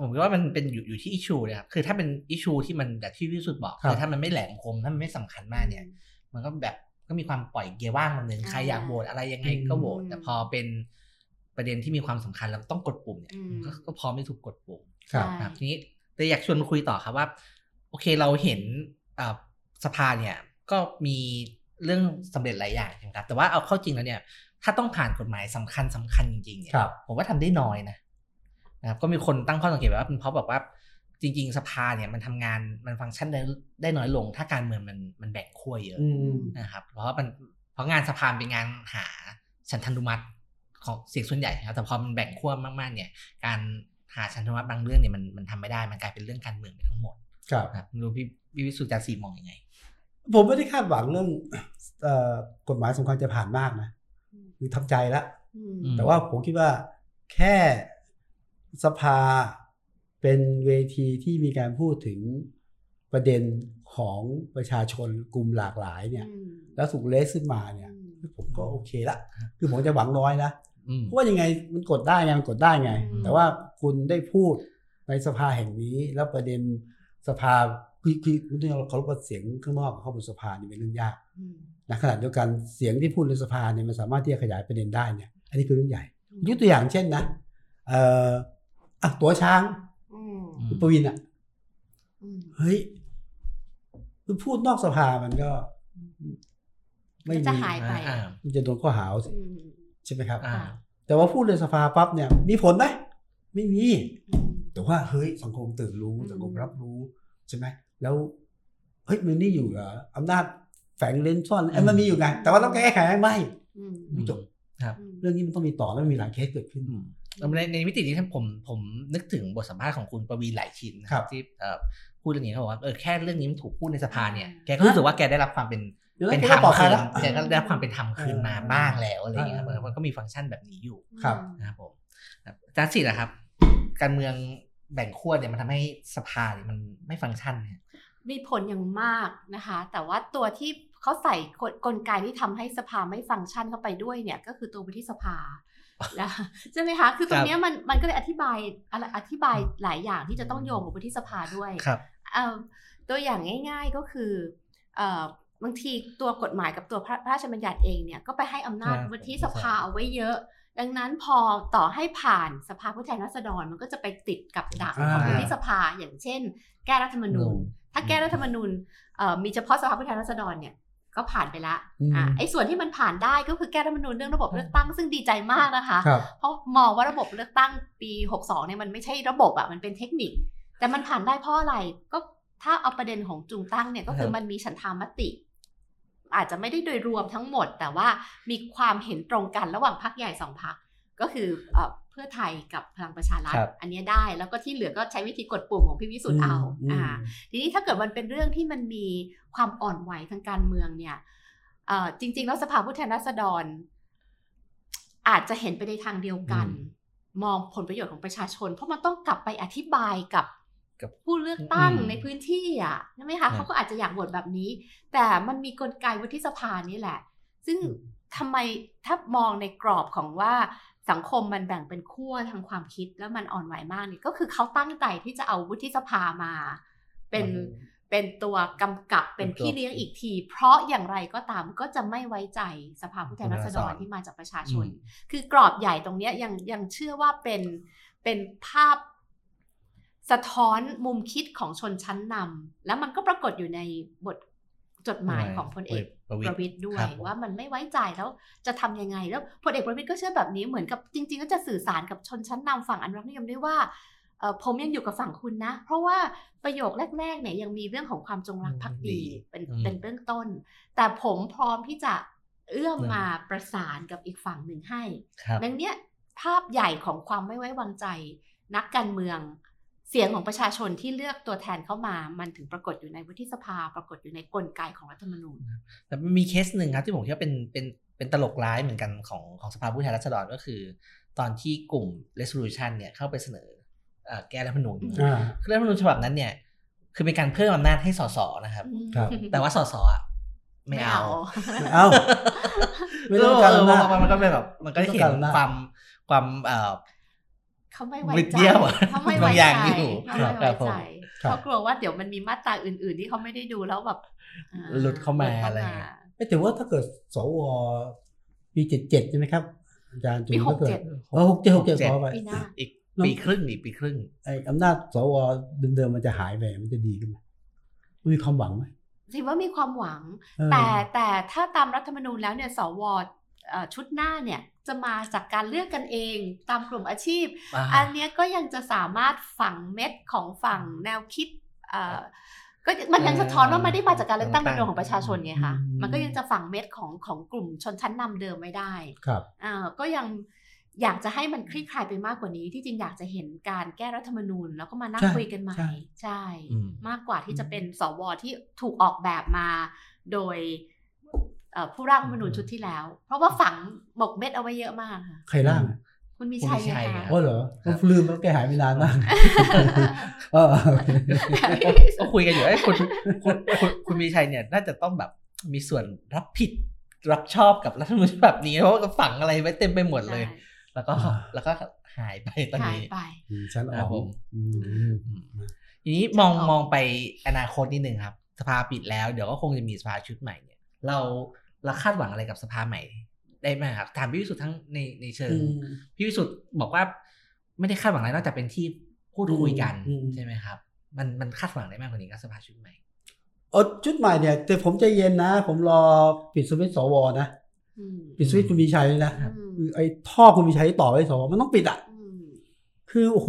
ผมคิดว่ามันเป็นอยู่อยู่ที่อิชูเนี่ยครับคือถ้าเป็นอิชูที่มันแบบที่พี่สุดบอกครับคือถ้ามันไม่แหลมคมถ้ามันไม่สำคัญมากเนี่ย มันก็แบบก็มีความปล่อยเกียร์ว่างมันหนึ่งอ่าใครอยากโหวตอะไรยังไงก็โหวตแต่พอเป็นประเด็นที่มีความสำคัญแล้วต้องกดปุ่มเนี่ยอืมก็ก็พร้อมไม่ถูกกดปุ่มครับใช่ครับทีนี้แต่อยากชวนคุยต่อครับว่า โอเคเราเห็นอ่าสภาเนี่ยก็มีเรื่องสำเร็จหลายอย่างนะครับแต่ว่าเอาเข้าจริงแล้วเนี่ย ถ้าต้องผ่านกฎหมายสำคัญสำคัญจริงๆเนี่ยครับผมว่าทำได้น้อยนะ นะครับก็มีคนตั้งข้อสังเกตว่าเป็นเพราะแบบว่าจริง ๆ สภาเนี่ยมันทำงานมันฟังก์ชันได้ได้น้อยลง ถ้าการเมืองมันมันแบ่งขั้วเยอะอืมนะครับ เพราะว่ามันเพราะงานสภาเป็นงานหาฉันทันุมัติของเสียงส่วนใหญ่นะครับแต่พอมันแบ่งขั้วมากๆ เนี่ย การหาฉันทันุมัติบางเรื่องเนี่ยมันมันทำไม่ได้มันกลายเป็นเรื่องการเมืองไปทั้งหมด ครับนะครับไม่รู้พี่พี่วิสุทธิ์จารย์ศรีมองยังไง ผมไม่ได้คาดหวังเรื่องเอ่อกฎหมายสำคัญจะผ่านมากนะคือทำใจแล้วอืมอืมแต่ว่าผมคิดว่าแค่ สภาเป็นเวทีที่มีการพูดถึงประเด็นของประชาชนกลุ่มหลากหลายเนี่ยอืมแล้วถูกเลสขึ้นมาเนี่ยอืมผมก็โอเคละ คือผมจะหวังน้อยนะอืมเพราะว่ายังไงมันกดได้ไงมันกดได้ไงอืมแต่ว่าคุณได้พูดในสภาแห่งนี้ แล้วประเด็นสภาคือคือมันต้องเคารพว่าเสียงข้างนอกกับเข้าบนสภานี่เป็นเรื่องยากอืมนะขณะเดียวกันเสียงที่พูดในสภาเนี่ยมันสามารถที่จะขยายประเด็นได้เนี่ย อันนี้คือเรื่องใหญ่ยกตัวอย่างเช่นนะเอ่อ อะตัวช้างอืมอืมคุณประวินอะอืมเฮ้ยคือพูดนอกสภามันก็ ไม่มันจะมีหายไปอ่ามันจะโดนข้อหาเอาสิอืมใช่ไหมครับอ่าแต่ว่าพูดในสภาปั๊บเนี่ย มีผลไหมไม่มีอืมแต่ว่าเฮ้ยสังคมตื่นรู้อืมสังคมรับรู้ใช่ไหมแล้วเฮ้ยมันนี่อยู่เหรออำนาจแฝงเล่นซ่อนเอ้ยมันมีอยู่ไงแต่ว่าต้องแก้ไขไหมไม่อืมไม่จบครับอืมเรื่องนี้มันต้องมีต่อแล้วมันมีหลายเคสเกิดขึ้นอืมแล้ว ในในมิตินี้ท่านผมผมนึกถึงบทสัมภาษณ์ของคุณประวีนหลายชินนะครับที่เอ่อพูดเรื่องนี้เขาบอกว่าเออแค่เรื่องนี้มันถูกพูดในสภาเนี่ยแกก็รู้สึกว่าแกได้รับความเป็นเดี๋ยวเป็นแกธรก็รมปลอดภัคืยนแล้วแกก็ได้รับความเป็นธรรมคืนมาเออบ้างแล้วอะไรอย่างเงี้ยเออมันก็มีฟังก์ชันแบบนี้อยู่ครับนะครับผมครับอาจารย์สิทธิ์นะครับ การเมืองแบ่งขั้วเนี่ยมันทำให้สภาเนี่ยมันไม่ฟังก์ชันเนี่ยมีผลอย่างมากนะคะ แต่ว่าตัวที่เขาใส่กลกลไกที่ทำให้สภาไม่ฟังก์ชันเข้าไปด้วยเนี่ย ก็คือตัววุฒิสภาแล้ว ใช่ไหมคะ คือตรงเนี้ยมันมันก็เลยอธิบายอะไรอธิบายหลายอย่างที่จะต้องโยงกับวุฒิสภาด้วยครับเอ่อตัวอย่างง่าย ๆก็คือเอ่อบางทีตัวกฎหมายกับตัวพระพระราชบัญญัติเองเนี่ยก็ไปให้อำนาจครับวุฒิสภาเอาไว้เยอะ ดังนั้นพอต่อให้ผ่านสภาผู้แทนราษฎรมันก็จะไปติดกับดักของอ่าวุฒิสภาอย่างเช่น แก้รัฐธรรมนูญ ถ้าแก้รัฐธรรมนูญเอ่อมีเฉพาะสภาผู้แทนราษฎรเนี่ย ก็ผ่านไปละอืมอ่าไอ้ส่วนที่มันผ่านได้ก็คือแก้รัฐธรรมนูญเรื่องระบบเลือกตั้งซึ่งดีใจมากนะคะครับเพราะมองว่าระบบเลือกตั้งปี 62เนี่ยมันไม่ใช่ระบบอะมันเป็นเทคนิค แต่มันผ่านได้เพราะอะไรก็ถ้าเอาประเด็นของจุงตั้งเนี่ยก็คือครับมันมีฉันทามติ อาจจะไม่ได้โดยรวมทั้งหมด แต่ว่ามีความเห็นตรงกันระหว่างพรรคใหญ่สองพรรคก็คือเอ่อเพื่อไทยกับพลังประชารัฐครับอันเนี้ยได้ แล้วก็ที่เหลือก็ใช้วิธีกดปุ่มของพี่วิสุทธ์เอามอ่าทีนี้ถ้าเกิดมันเป็นเรื่องที่มันมีความอ่อนไหวทางการเมืองเนี่ยเอ่อจริง ๆ แล้วสภาผู้แทนราษฎร อาจจะเห็นไปในทางเดียวกันอืมมองผลประโยชน์ของประชาชน เพราะมันต้องกลับไปอธิบายกับกับผู้เลือกตั้งอืมในพื้นที่อะใช่ไหมครัคะบเขาก็อาจจะอยากโหวตแบบนี้ แต่มันมีกลไกวุฒิสภานี่แหละ ซึ่งทำไมถ้ามองในกรอบของว่า สังคมมันแบ่งเป็นขั้วทางความคิดแล้วมันอ่อนไหวมากนี่ก็คือเขาตั้งใจที่จะเอาวุฒิสภามา เป็นอืมเป็นตัวกำกับเป็นเป็นตัวพี่เลี้ยงอีกที เพราะอย่างไรก็ตามก็จะไม่ไว้ใจสภาผู้แทนราษฎรราษฎรที่มาจากประชาชนอืมคือกรอบใหญ่ตรงเนี้ยยังยังเชื่อว่าเป็นเป็นภาพสะท้อนมุมคิดของชนชั้นนำแล้วมันก็ปรากฏอยู่ในบท จดหมายของพลเอกประวิปตระรวิตยด้วครัยบผมว่ามันไม่ไว้ใจแล้วจะทำยังไงแล้วพลเอกประวิตยก็เชื่อแบบนี้เหมือนกับจริง ๆ ก็จะสื่อสารกับชนชั้นนำฝั่งอนุรักษ์นิยมด้วยว่าเอ่อผมยังอยู่กับฝั่งคุณนะ เพราะว่าประโยคแรกๆเนี่ยยังมีเรื่องของความจงรักภักดีเป็นอืมเป็นเบื้องต้น แต่ผมพร้อมที่จะเอื้อมอืมมาประสานกับอีกฝั่งหนึ่งให้ครับดังเนี้ยภาพใหญ่ของความไม่ไว้วางใจ นักการเมือง เสียงของประชาชนที่เลือกตัวแทนเข้ามา มันถึงปรากฏอยู่ในวุฒิสภา ปรากฏอยู่ในกลไกของรัฐธรรมนูญแต่มีเคสหนึ่งครับที่ผมคิดว่าเป็นเป็นเป็นตลกร้ายเหมือนกันของของสภาผู้แทนราษฎรก็คือ ตอนที่กลุ่ม resolution เนี่ยเข้าไปเสนอเอ่อแก้รัฐธรรมนูญอ่าคือรัฐธรรมนูญฉบับนั้นเนี่ย คือเป็นการเพิ่มอำนาจให้สสนะครับครับแต่ว่าสสอะไม่เอา ไม่เอา ไม่ต้องการอำนาจเออมันก็เป็นแบบ มันก็เห็นไม่ต้องการอำนาจความความเอ่อ เขาไม่ไว้บิดใจเบี้ยวอะเขาไม่บาไว้งอใจย่างอยู่เขาไม่ครัไว้บผมใจครับเขากลัวว่าเดี๋ยวมันมีมาตราอื่น ๆ ที่เขาไม่ได้ดูแล้วแบบอ่หลุดเข้ามาหลุดอะไรอย่างเงี้ยเอ้ยแต่ว่าถ้าเกิดสวปีเจ็ดเจ็ดใช่ไหมครับอาจารย์จุนปีหถ้ากเกิดเจ็ดเออหกเจ็ดหกเจ็ดขอไปปีหน้าอีกปีครึ่งอีกปีครึ่งไอ้อำนาจสวเดิมๆมันจะหายไปมันจะดีขึ้นไหมมันมีความหวังไหมถือว่ามีความหวังเออแต่แต่ถ้าตามรัฐธรรมนูญแล้วเนี่ยสวเอ่อ ชุดหน้าเนี่ยจะมาจากการเลือกกันเองตามกลุ่มอาชีพอ่าอันเนี้ยก็ยังจะสามารถฝังเม็ดของฝั่งแนวคิดเอ่อก็มันยังสะท้อนว่าไม่ได้มาจากการเลือกตั้งโดยตรงของประชาชนไงคะมันก็ยังจะฝังเม็ดของของกลุ่มชนชั้นนำเดิมไม่ได้ครับอ่าก็ยังอยากจะให้มันคลี่คลายไปมากกว่านี้ ที่จริงอยากจะเห็นการแก้รัฐธรรมนูญ แล้วก็มานั่งใช่คุยกันใหม่ ใช่ใช่อืมมากกว่าที่จะเป็นสวที่ถูกออกแบบมาโดยเอ่อ ผู้ร่างรัฐธรรมนูญชุดที่แล้ว เพราะว่าฝังหมกเม็ดเอาไว้เยอะมากค่ะใครร่างอะคุณมีชัยคุณมีชัยไงครัคะบอ๋อเหรอครับผมลืมแล้วแกหายไปนานมากเออโอเคก็คุยกันอยู่ไอ้ยคุณคุณคุณคุณมีชัยเนี่ย น่าจะต้องแบบมีส่วนรับผิดรับชอบกับรัฐธรรมนูญฉบับนี้เพราะว่าก็ฝังอะไรไว้เต็มไปหมดเลยใช่แล้วก็แล้วก็หายไปตอนหายนี้ไปอืมชั้นอครัอบกผมอืมอืมทีนี้มองจะออกมองไปอนาคตนิดนึงครับ สภาปิดแล้วเดี๋ยวก็คงจะมีสภาชุดใหม่ เนี่ยเราเราคาดหวังอะไรกับสภาใหม่ ได้ไหมครับถามพี่วิสุทธ์ทั้งในในเชิงอืมพี่วิสุทธ์บอกว่าไม่ได้คาดหวังอะไรนอกจากเป็นที่พูดคุยกันอืมอืมใช่ไหมครับ มันมันคาดหวังได้มากกว่านี้กับสภาชุดใหม่เออชุดใหม่เนี่ย แต่ผมใจเย็นนะ ผมรอปิดสวิตช์สวนะอืมปิดสวิตช์คุณมีชัยเลยนะอืมคือไอ้ท่อคุณมีชัยต่อไว้สวมันต้องปิดอะอืมคือโอ้โห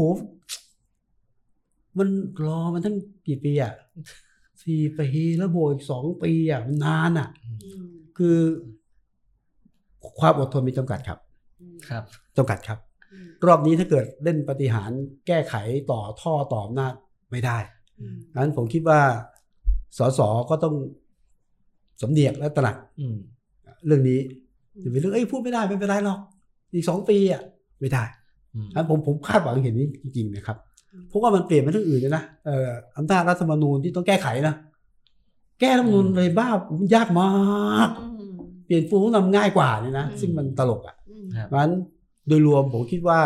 มันรอมันตั้งกี่ปีอะ สี่ปีแล้วโบวกอีกสองปีอะมันนานอะอืมคือความอดทนมีจำกัดครับอืมครับจำกัดครับอืมรอบนี้ถ้าเกิดเล่นปฏิหารย์แก้ไขต่อท่อต่ออำนาจไม่ได้อืมงั้นผมคิดว่าสสก็ต้องสำเนียกและตระหนักอืมเรื่องนี้อย่าไปเรื่องเอ้ยพูดไม่ได้ไม่เป็นไรหรอกอีกสองปีอะไม่ได้อืมงั้นผมผมคาดหวังเห็นนี้จริงๆนะครับเพราะว่ามันเปลี่ยนไปเรื่องอื่นเลยนะเอ่ออำนาจรัฐธรรมนูญที่ต้องแก้ไขนะแก้รัฐธรรมนูญเลยบ้ามันยากมากอืมเปลี่ยนฟูนำง่ายกว่าเนี่ยนะอืมซึ่งมันตลกอะอืมครับงั้นโดยรวมผมคิดว่า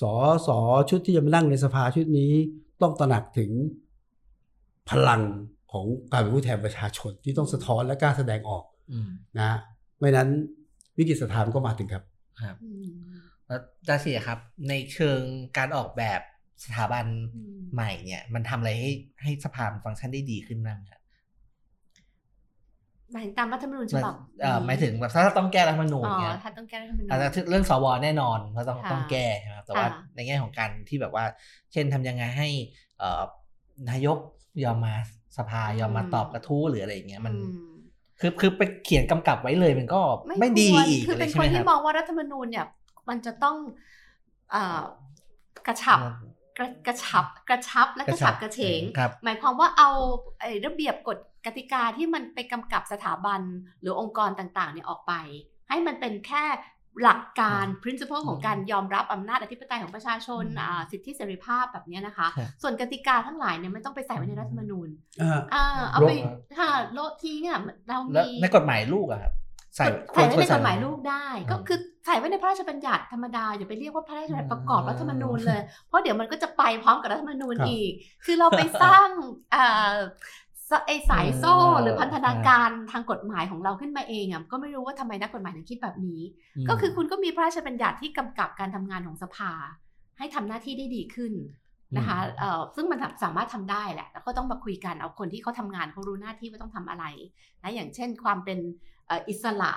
สอสอชุดที่จะมานั่งในสภาชุดนี้ต้องตระหนักถึงพลังของการเป็นผู้แทนประชาชนที่ต้องสะท้อนและกล้าแสดงออกอืมนะไม่นั้นวิกฤตสถานก็มาถึงครับ ครับอืมแล้วจาเสียครับ ในเชิงการออกแบบ สถาบันอืมใหม่เนี่ย มันทำอะไรให้ให้สภามันฟังก์ชันได้ดีขึ้นบ้างครับหมายถึงตามรัฐธรรมนูญฉบับเอ่อหมายถึงแบบถ้าต้องแก้รัฐธรรมนูญอ๋อเนี่ยถ้าต้องแก้รัฐธรรมนูญอาจจะเรื่องสวแน่นอนเพราะต้องค่ะต้องแก้ใช่ไหมครับแต่ว่าค่ะ ในแง่ของการที่แบบว่า เช่นทำยังไงให้เอ่อนายกยอมมาสภายอมมาตอบกระทู้หรืออะไรอย่างเงี้ยมันอืม คือคือไปเขียนกำกับไว้เลยมันก็ไม่ดีควรอีกคืออะไรเป็นใช่คไหมนคที่รับ มองว่ารัฐธรรมนูญเนี่ย มันจะต้องเอ่อกระชับก ระกระชับกระชับและกระฉับกระเฉงครับหมายความว่าเอาไอ้ระเบียบกฎกติกาที่มันไปกำกับสถาบันหรือองค์กรต่างๆเนี่ยออกไป ให้มันเป็นแค่หลักการ principle ของการยอมรับอำนาจอธิปไตยของประชาชนอืมอ่าสิทธิเสรีภาพแบบเนี้ยนะคะครับส่วนกติกาทั้งหลายเนี่ยไม่ต้องไปใส่ไว้ในรัฐธรรมนูญอ่าอ่าเอาไปลบค่ะโลดทิ้งอะเราแล้วมีในกฎหมายลูกอะครับใส่ใส่ไว้ในควรกฎหมายลูกได้อืมก็คือ ใส่ไว้ในพระราชบัญญัติธรรมดาอย่าไปเรียกว่าพระราชบัญญัติประกอบรัฐธรรมนูญเลย เพราะเดี๋ยวมันก็จะไปพร้อมกับรัฐธรรมนูญครับอีก คือเราไปสร้างอ่าสไอสายโซ่เออหรือพันธนาการทางกฎหมายของเราขึ้นมาเองอะก็ไม่รู้ว่าทำไมนักกฎหมายถึงคิดแบบนี้มก็คือคุณก็มีพระราชบัญญัติที่กำกับการทำงานของสภา ให้ทำหน้าที่ได้ดีขึ้นนะคะเอ่อซึ่งมันสามารถทำได้แหละ แล้วก็ต้องมาคุยกันเอาคนที่เขาทำงานเขารู้หน้าที่ว่าต้องทำอะไรนะอย่างเช่นความเป็นเอ่ออิสระ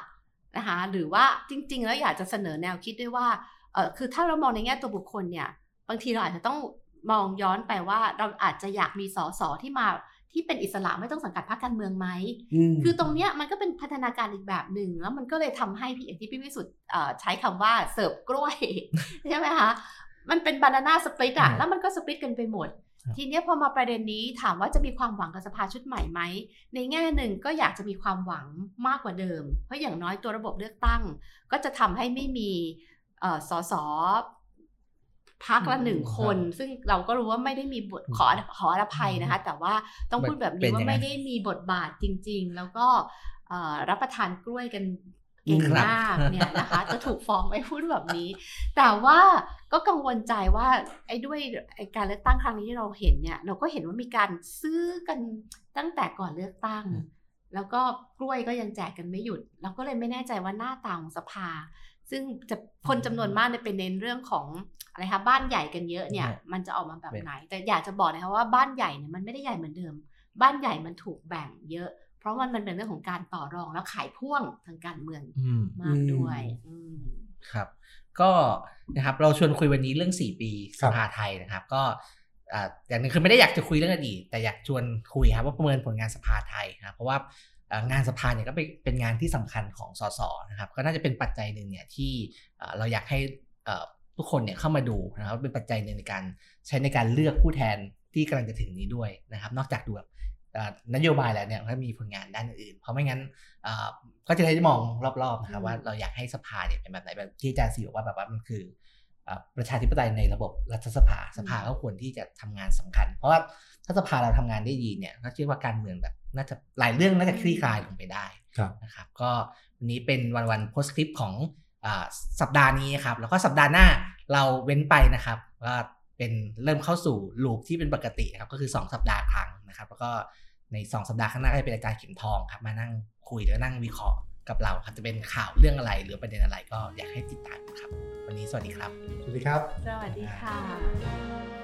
นะคะหรือว่าจริง ๆ แล้วอยากจะเสนอแนวคิดด้วยว่าเออคือถ้าเรามองในแง่ตัวบุคคลเนี่ยบางทีเราอาจจะต้องมองย้อนไปว่าเราอาจจะอยากมีสสที่มาที่เป็นอิสระไม่ต้องสังกัดพรรคการเมืองไหมมคือตรงเนี้ยมันก็เป็นพัฒนาการอีกแบบหนึ่ง แล้วมันก็เลยทำให้พี่อย่างที่พี่วิสุทธ์เอ่อใช้คำว่าเสิร์ฟกล้วย ใช่ไหมคะ มันเป็นบานาน่าสปริตอะอืมแล้วมันก็สปริตกันไปหมดครับ ทีเนี้ยพอมาประเด็นนี้ถามว่าจะมีความหวังกับสภาชุดใหม่ไหม ในแง่หนึ่งก็อยากจะมีความหวังมากกว่าเดิม เพราะอย่างน้อยตัวระบบเลือกตั้ง ก็จะทำให้ไม่มีเอ่อสสพักละหนึ่งคน ซึ่งเราก็รู้ว่าไม่ได้มีบทขอขออภัยนะคะ แต่ว่าต้องพูดแบบเป็นี้นว่าอย่างนั้นไม่ได้มีบทบาทจริง ๆ แล้วก็เอ่อรับประทานกล้วยกัน เก่งครับมากเนี่ยนะคะจะถูกฟ้องไปพูดแบบนี้ แต่ว่าก็กังวลใจว่าไอ้ด้วยไอ้การเลือกตั้งครั้งนี้ที่เราเห็นเนี่ย เราก็เห็นว่ามีการซื้อกันตั้งแต่ก่อนเลือกตั้งอืมแล้วก็กล้วยก็ยังแจกกันไม่หยุด เราก็เลยไม่แน่ใจว่าหน้าตาของสภา ซึ่งจะคนจำนวนมากเนี่ยเป็นเน้นเรื่องของอะไรคะบ้านใหญ่กันเยอะเนี่ยเนี่ยมันจะออกมาแบบเป็นไหน แต่อยากจะบอกนะคะว่าบ้านใหญ่เนี่ยมันไม่ได้ใหญ่เหมือนเดิม บ้านใหญ่มันถูกแบ่งเยอะเพ ราะมันมันเป็นเรื่องของการต่อรองแล้วขายพ่วงทางการเมืองอืมมากด้วยอืมครับ ก็นะครับเราชวนคุยวันนี้เรื่อง 4 ปีครัสบภาไทยนะครับ ก็อ่าอย่างหนึงคือไม่ได้อยากจะคุยเรื่องอดีตแต่อยากชวนคุยครับว่าประเมินผลงานสภาไทยนะครับเพราะว่าอ่างานสภาเนี่ยก็เป็นเป็นงานที่สำคัญของสสนะครับ ก็น่าจะเป็นปัจจัยหนึ่งเนี่ยที่อ่าเราอยากให้เอ่อทุกคนเนี่ยเข้ามาดูนะครับเป็นปัจจัยหนึ่งในการใช้ในการเลือกผู้แทนที่กำลังจะถึงนี้ด้วยนะครับ นอกจากดูแบบอ่า นโยบายแล้วเนี่ยก็มีผลงานด้านอื่น เพราะไม่งั้นอ่าก็จะได้มองรอบๆนะครับอืมว่าเราอยากให้สภาเนี่ยเป็นแบบไหนแบบที่อาจารย์สีบอกว่าแบบว่ามันคืออ่าประชาธิปไตยในระบบรัฐสภาสภาก็ควรที่จะทำงานสำคัญ เพราะว่าถ้าสภาเราทำงานได้ดีเนี่ยก็เชื่อว่าการเมืองแบบน่าจะหลายเรื่องน่าจะคลี่คลายลงไปได้ครับนะครับก็วันนี้เป็นวันวันโพสคลิปของอาสัปดาห์นี้ครับแล้วก็สัปดาห์หน้าเราเว้นไปนะครับก็เป็นเริ่มเข้าสู่ลูปที่เป็นปกตินะครับก็คือ 2 สัปดาห์ครั้งนะครับ แล้วก็ ใน2สัปดาห์ข้างหน้าก็จะเป็นอาจารย์เข็มทองครับ มานั่งคุยแล้วนั่งวิเคราะห์กับเราครับจะเป็นข่าวเรื่องอะไรหรือประเด็นอะไรก็อยากให้ติดตามครับ วันนี้สวัสดีครับ สวัสดีครับ สวัสดีค่ะ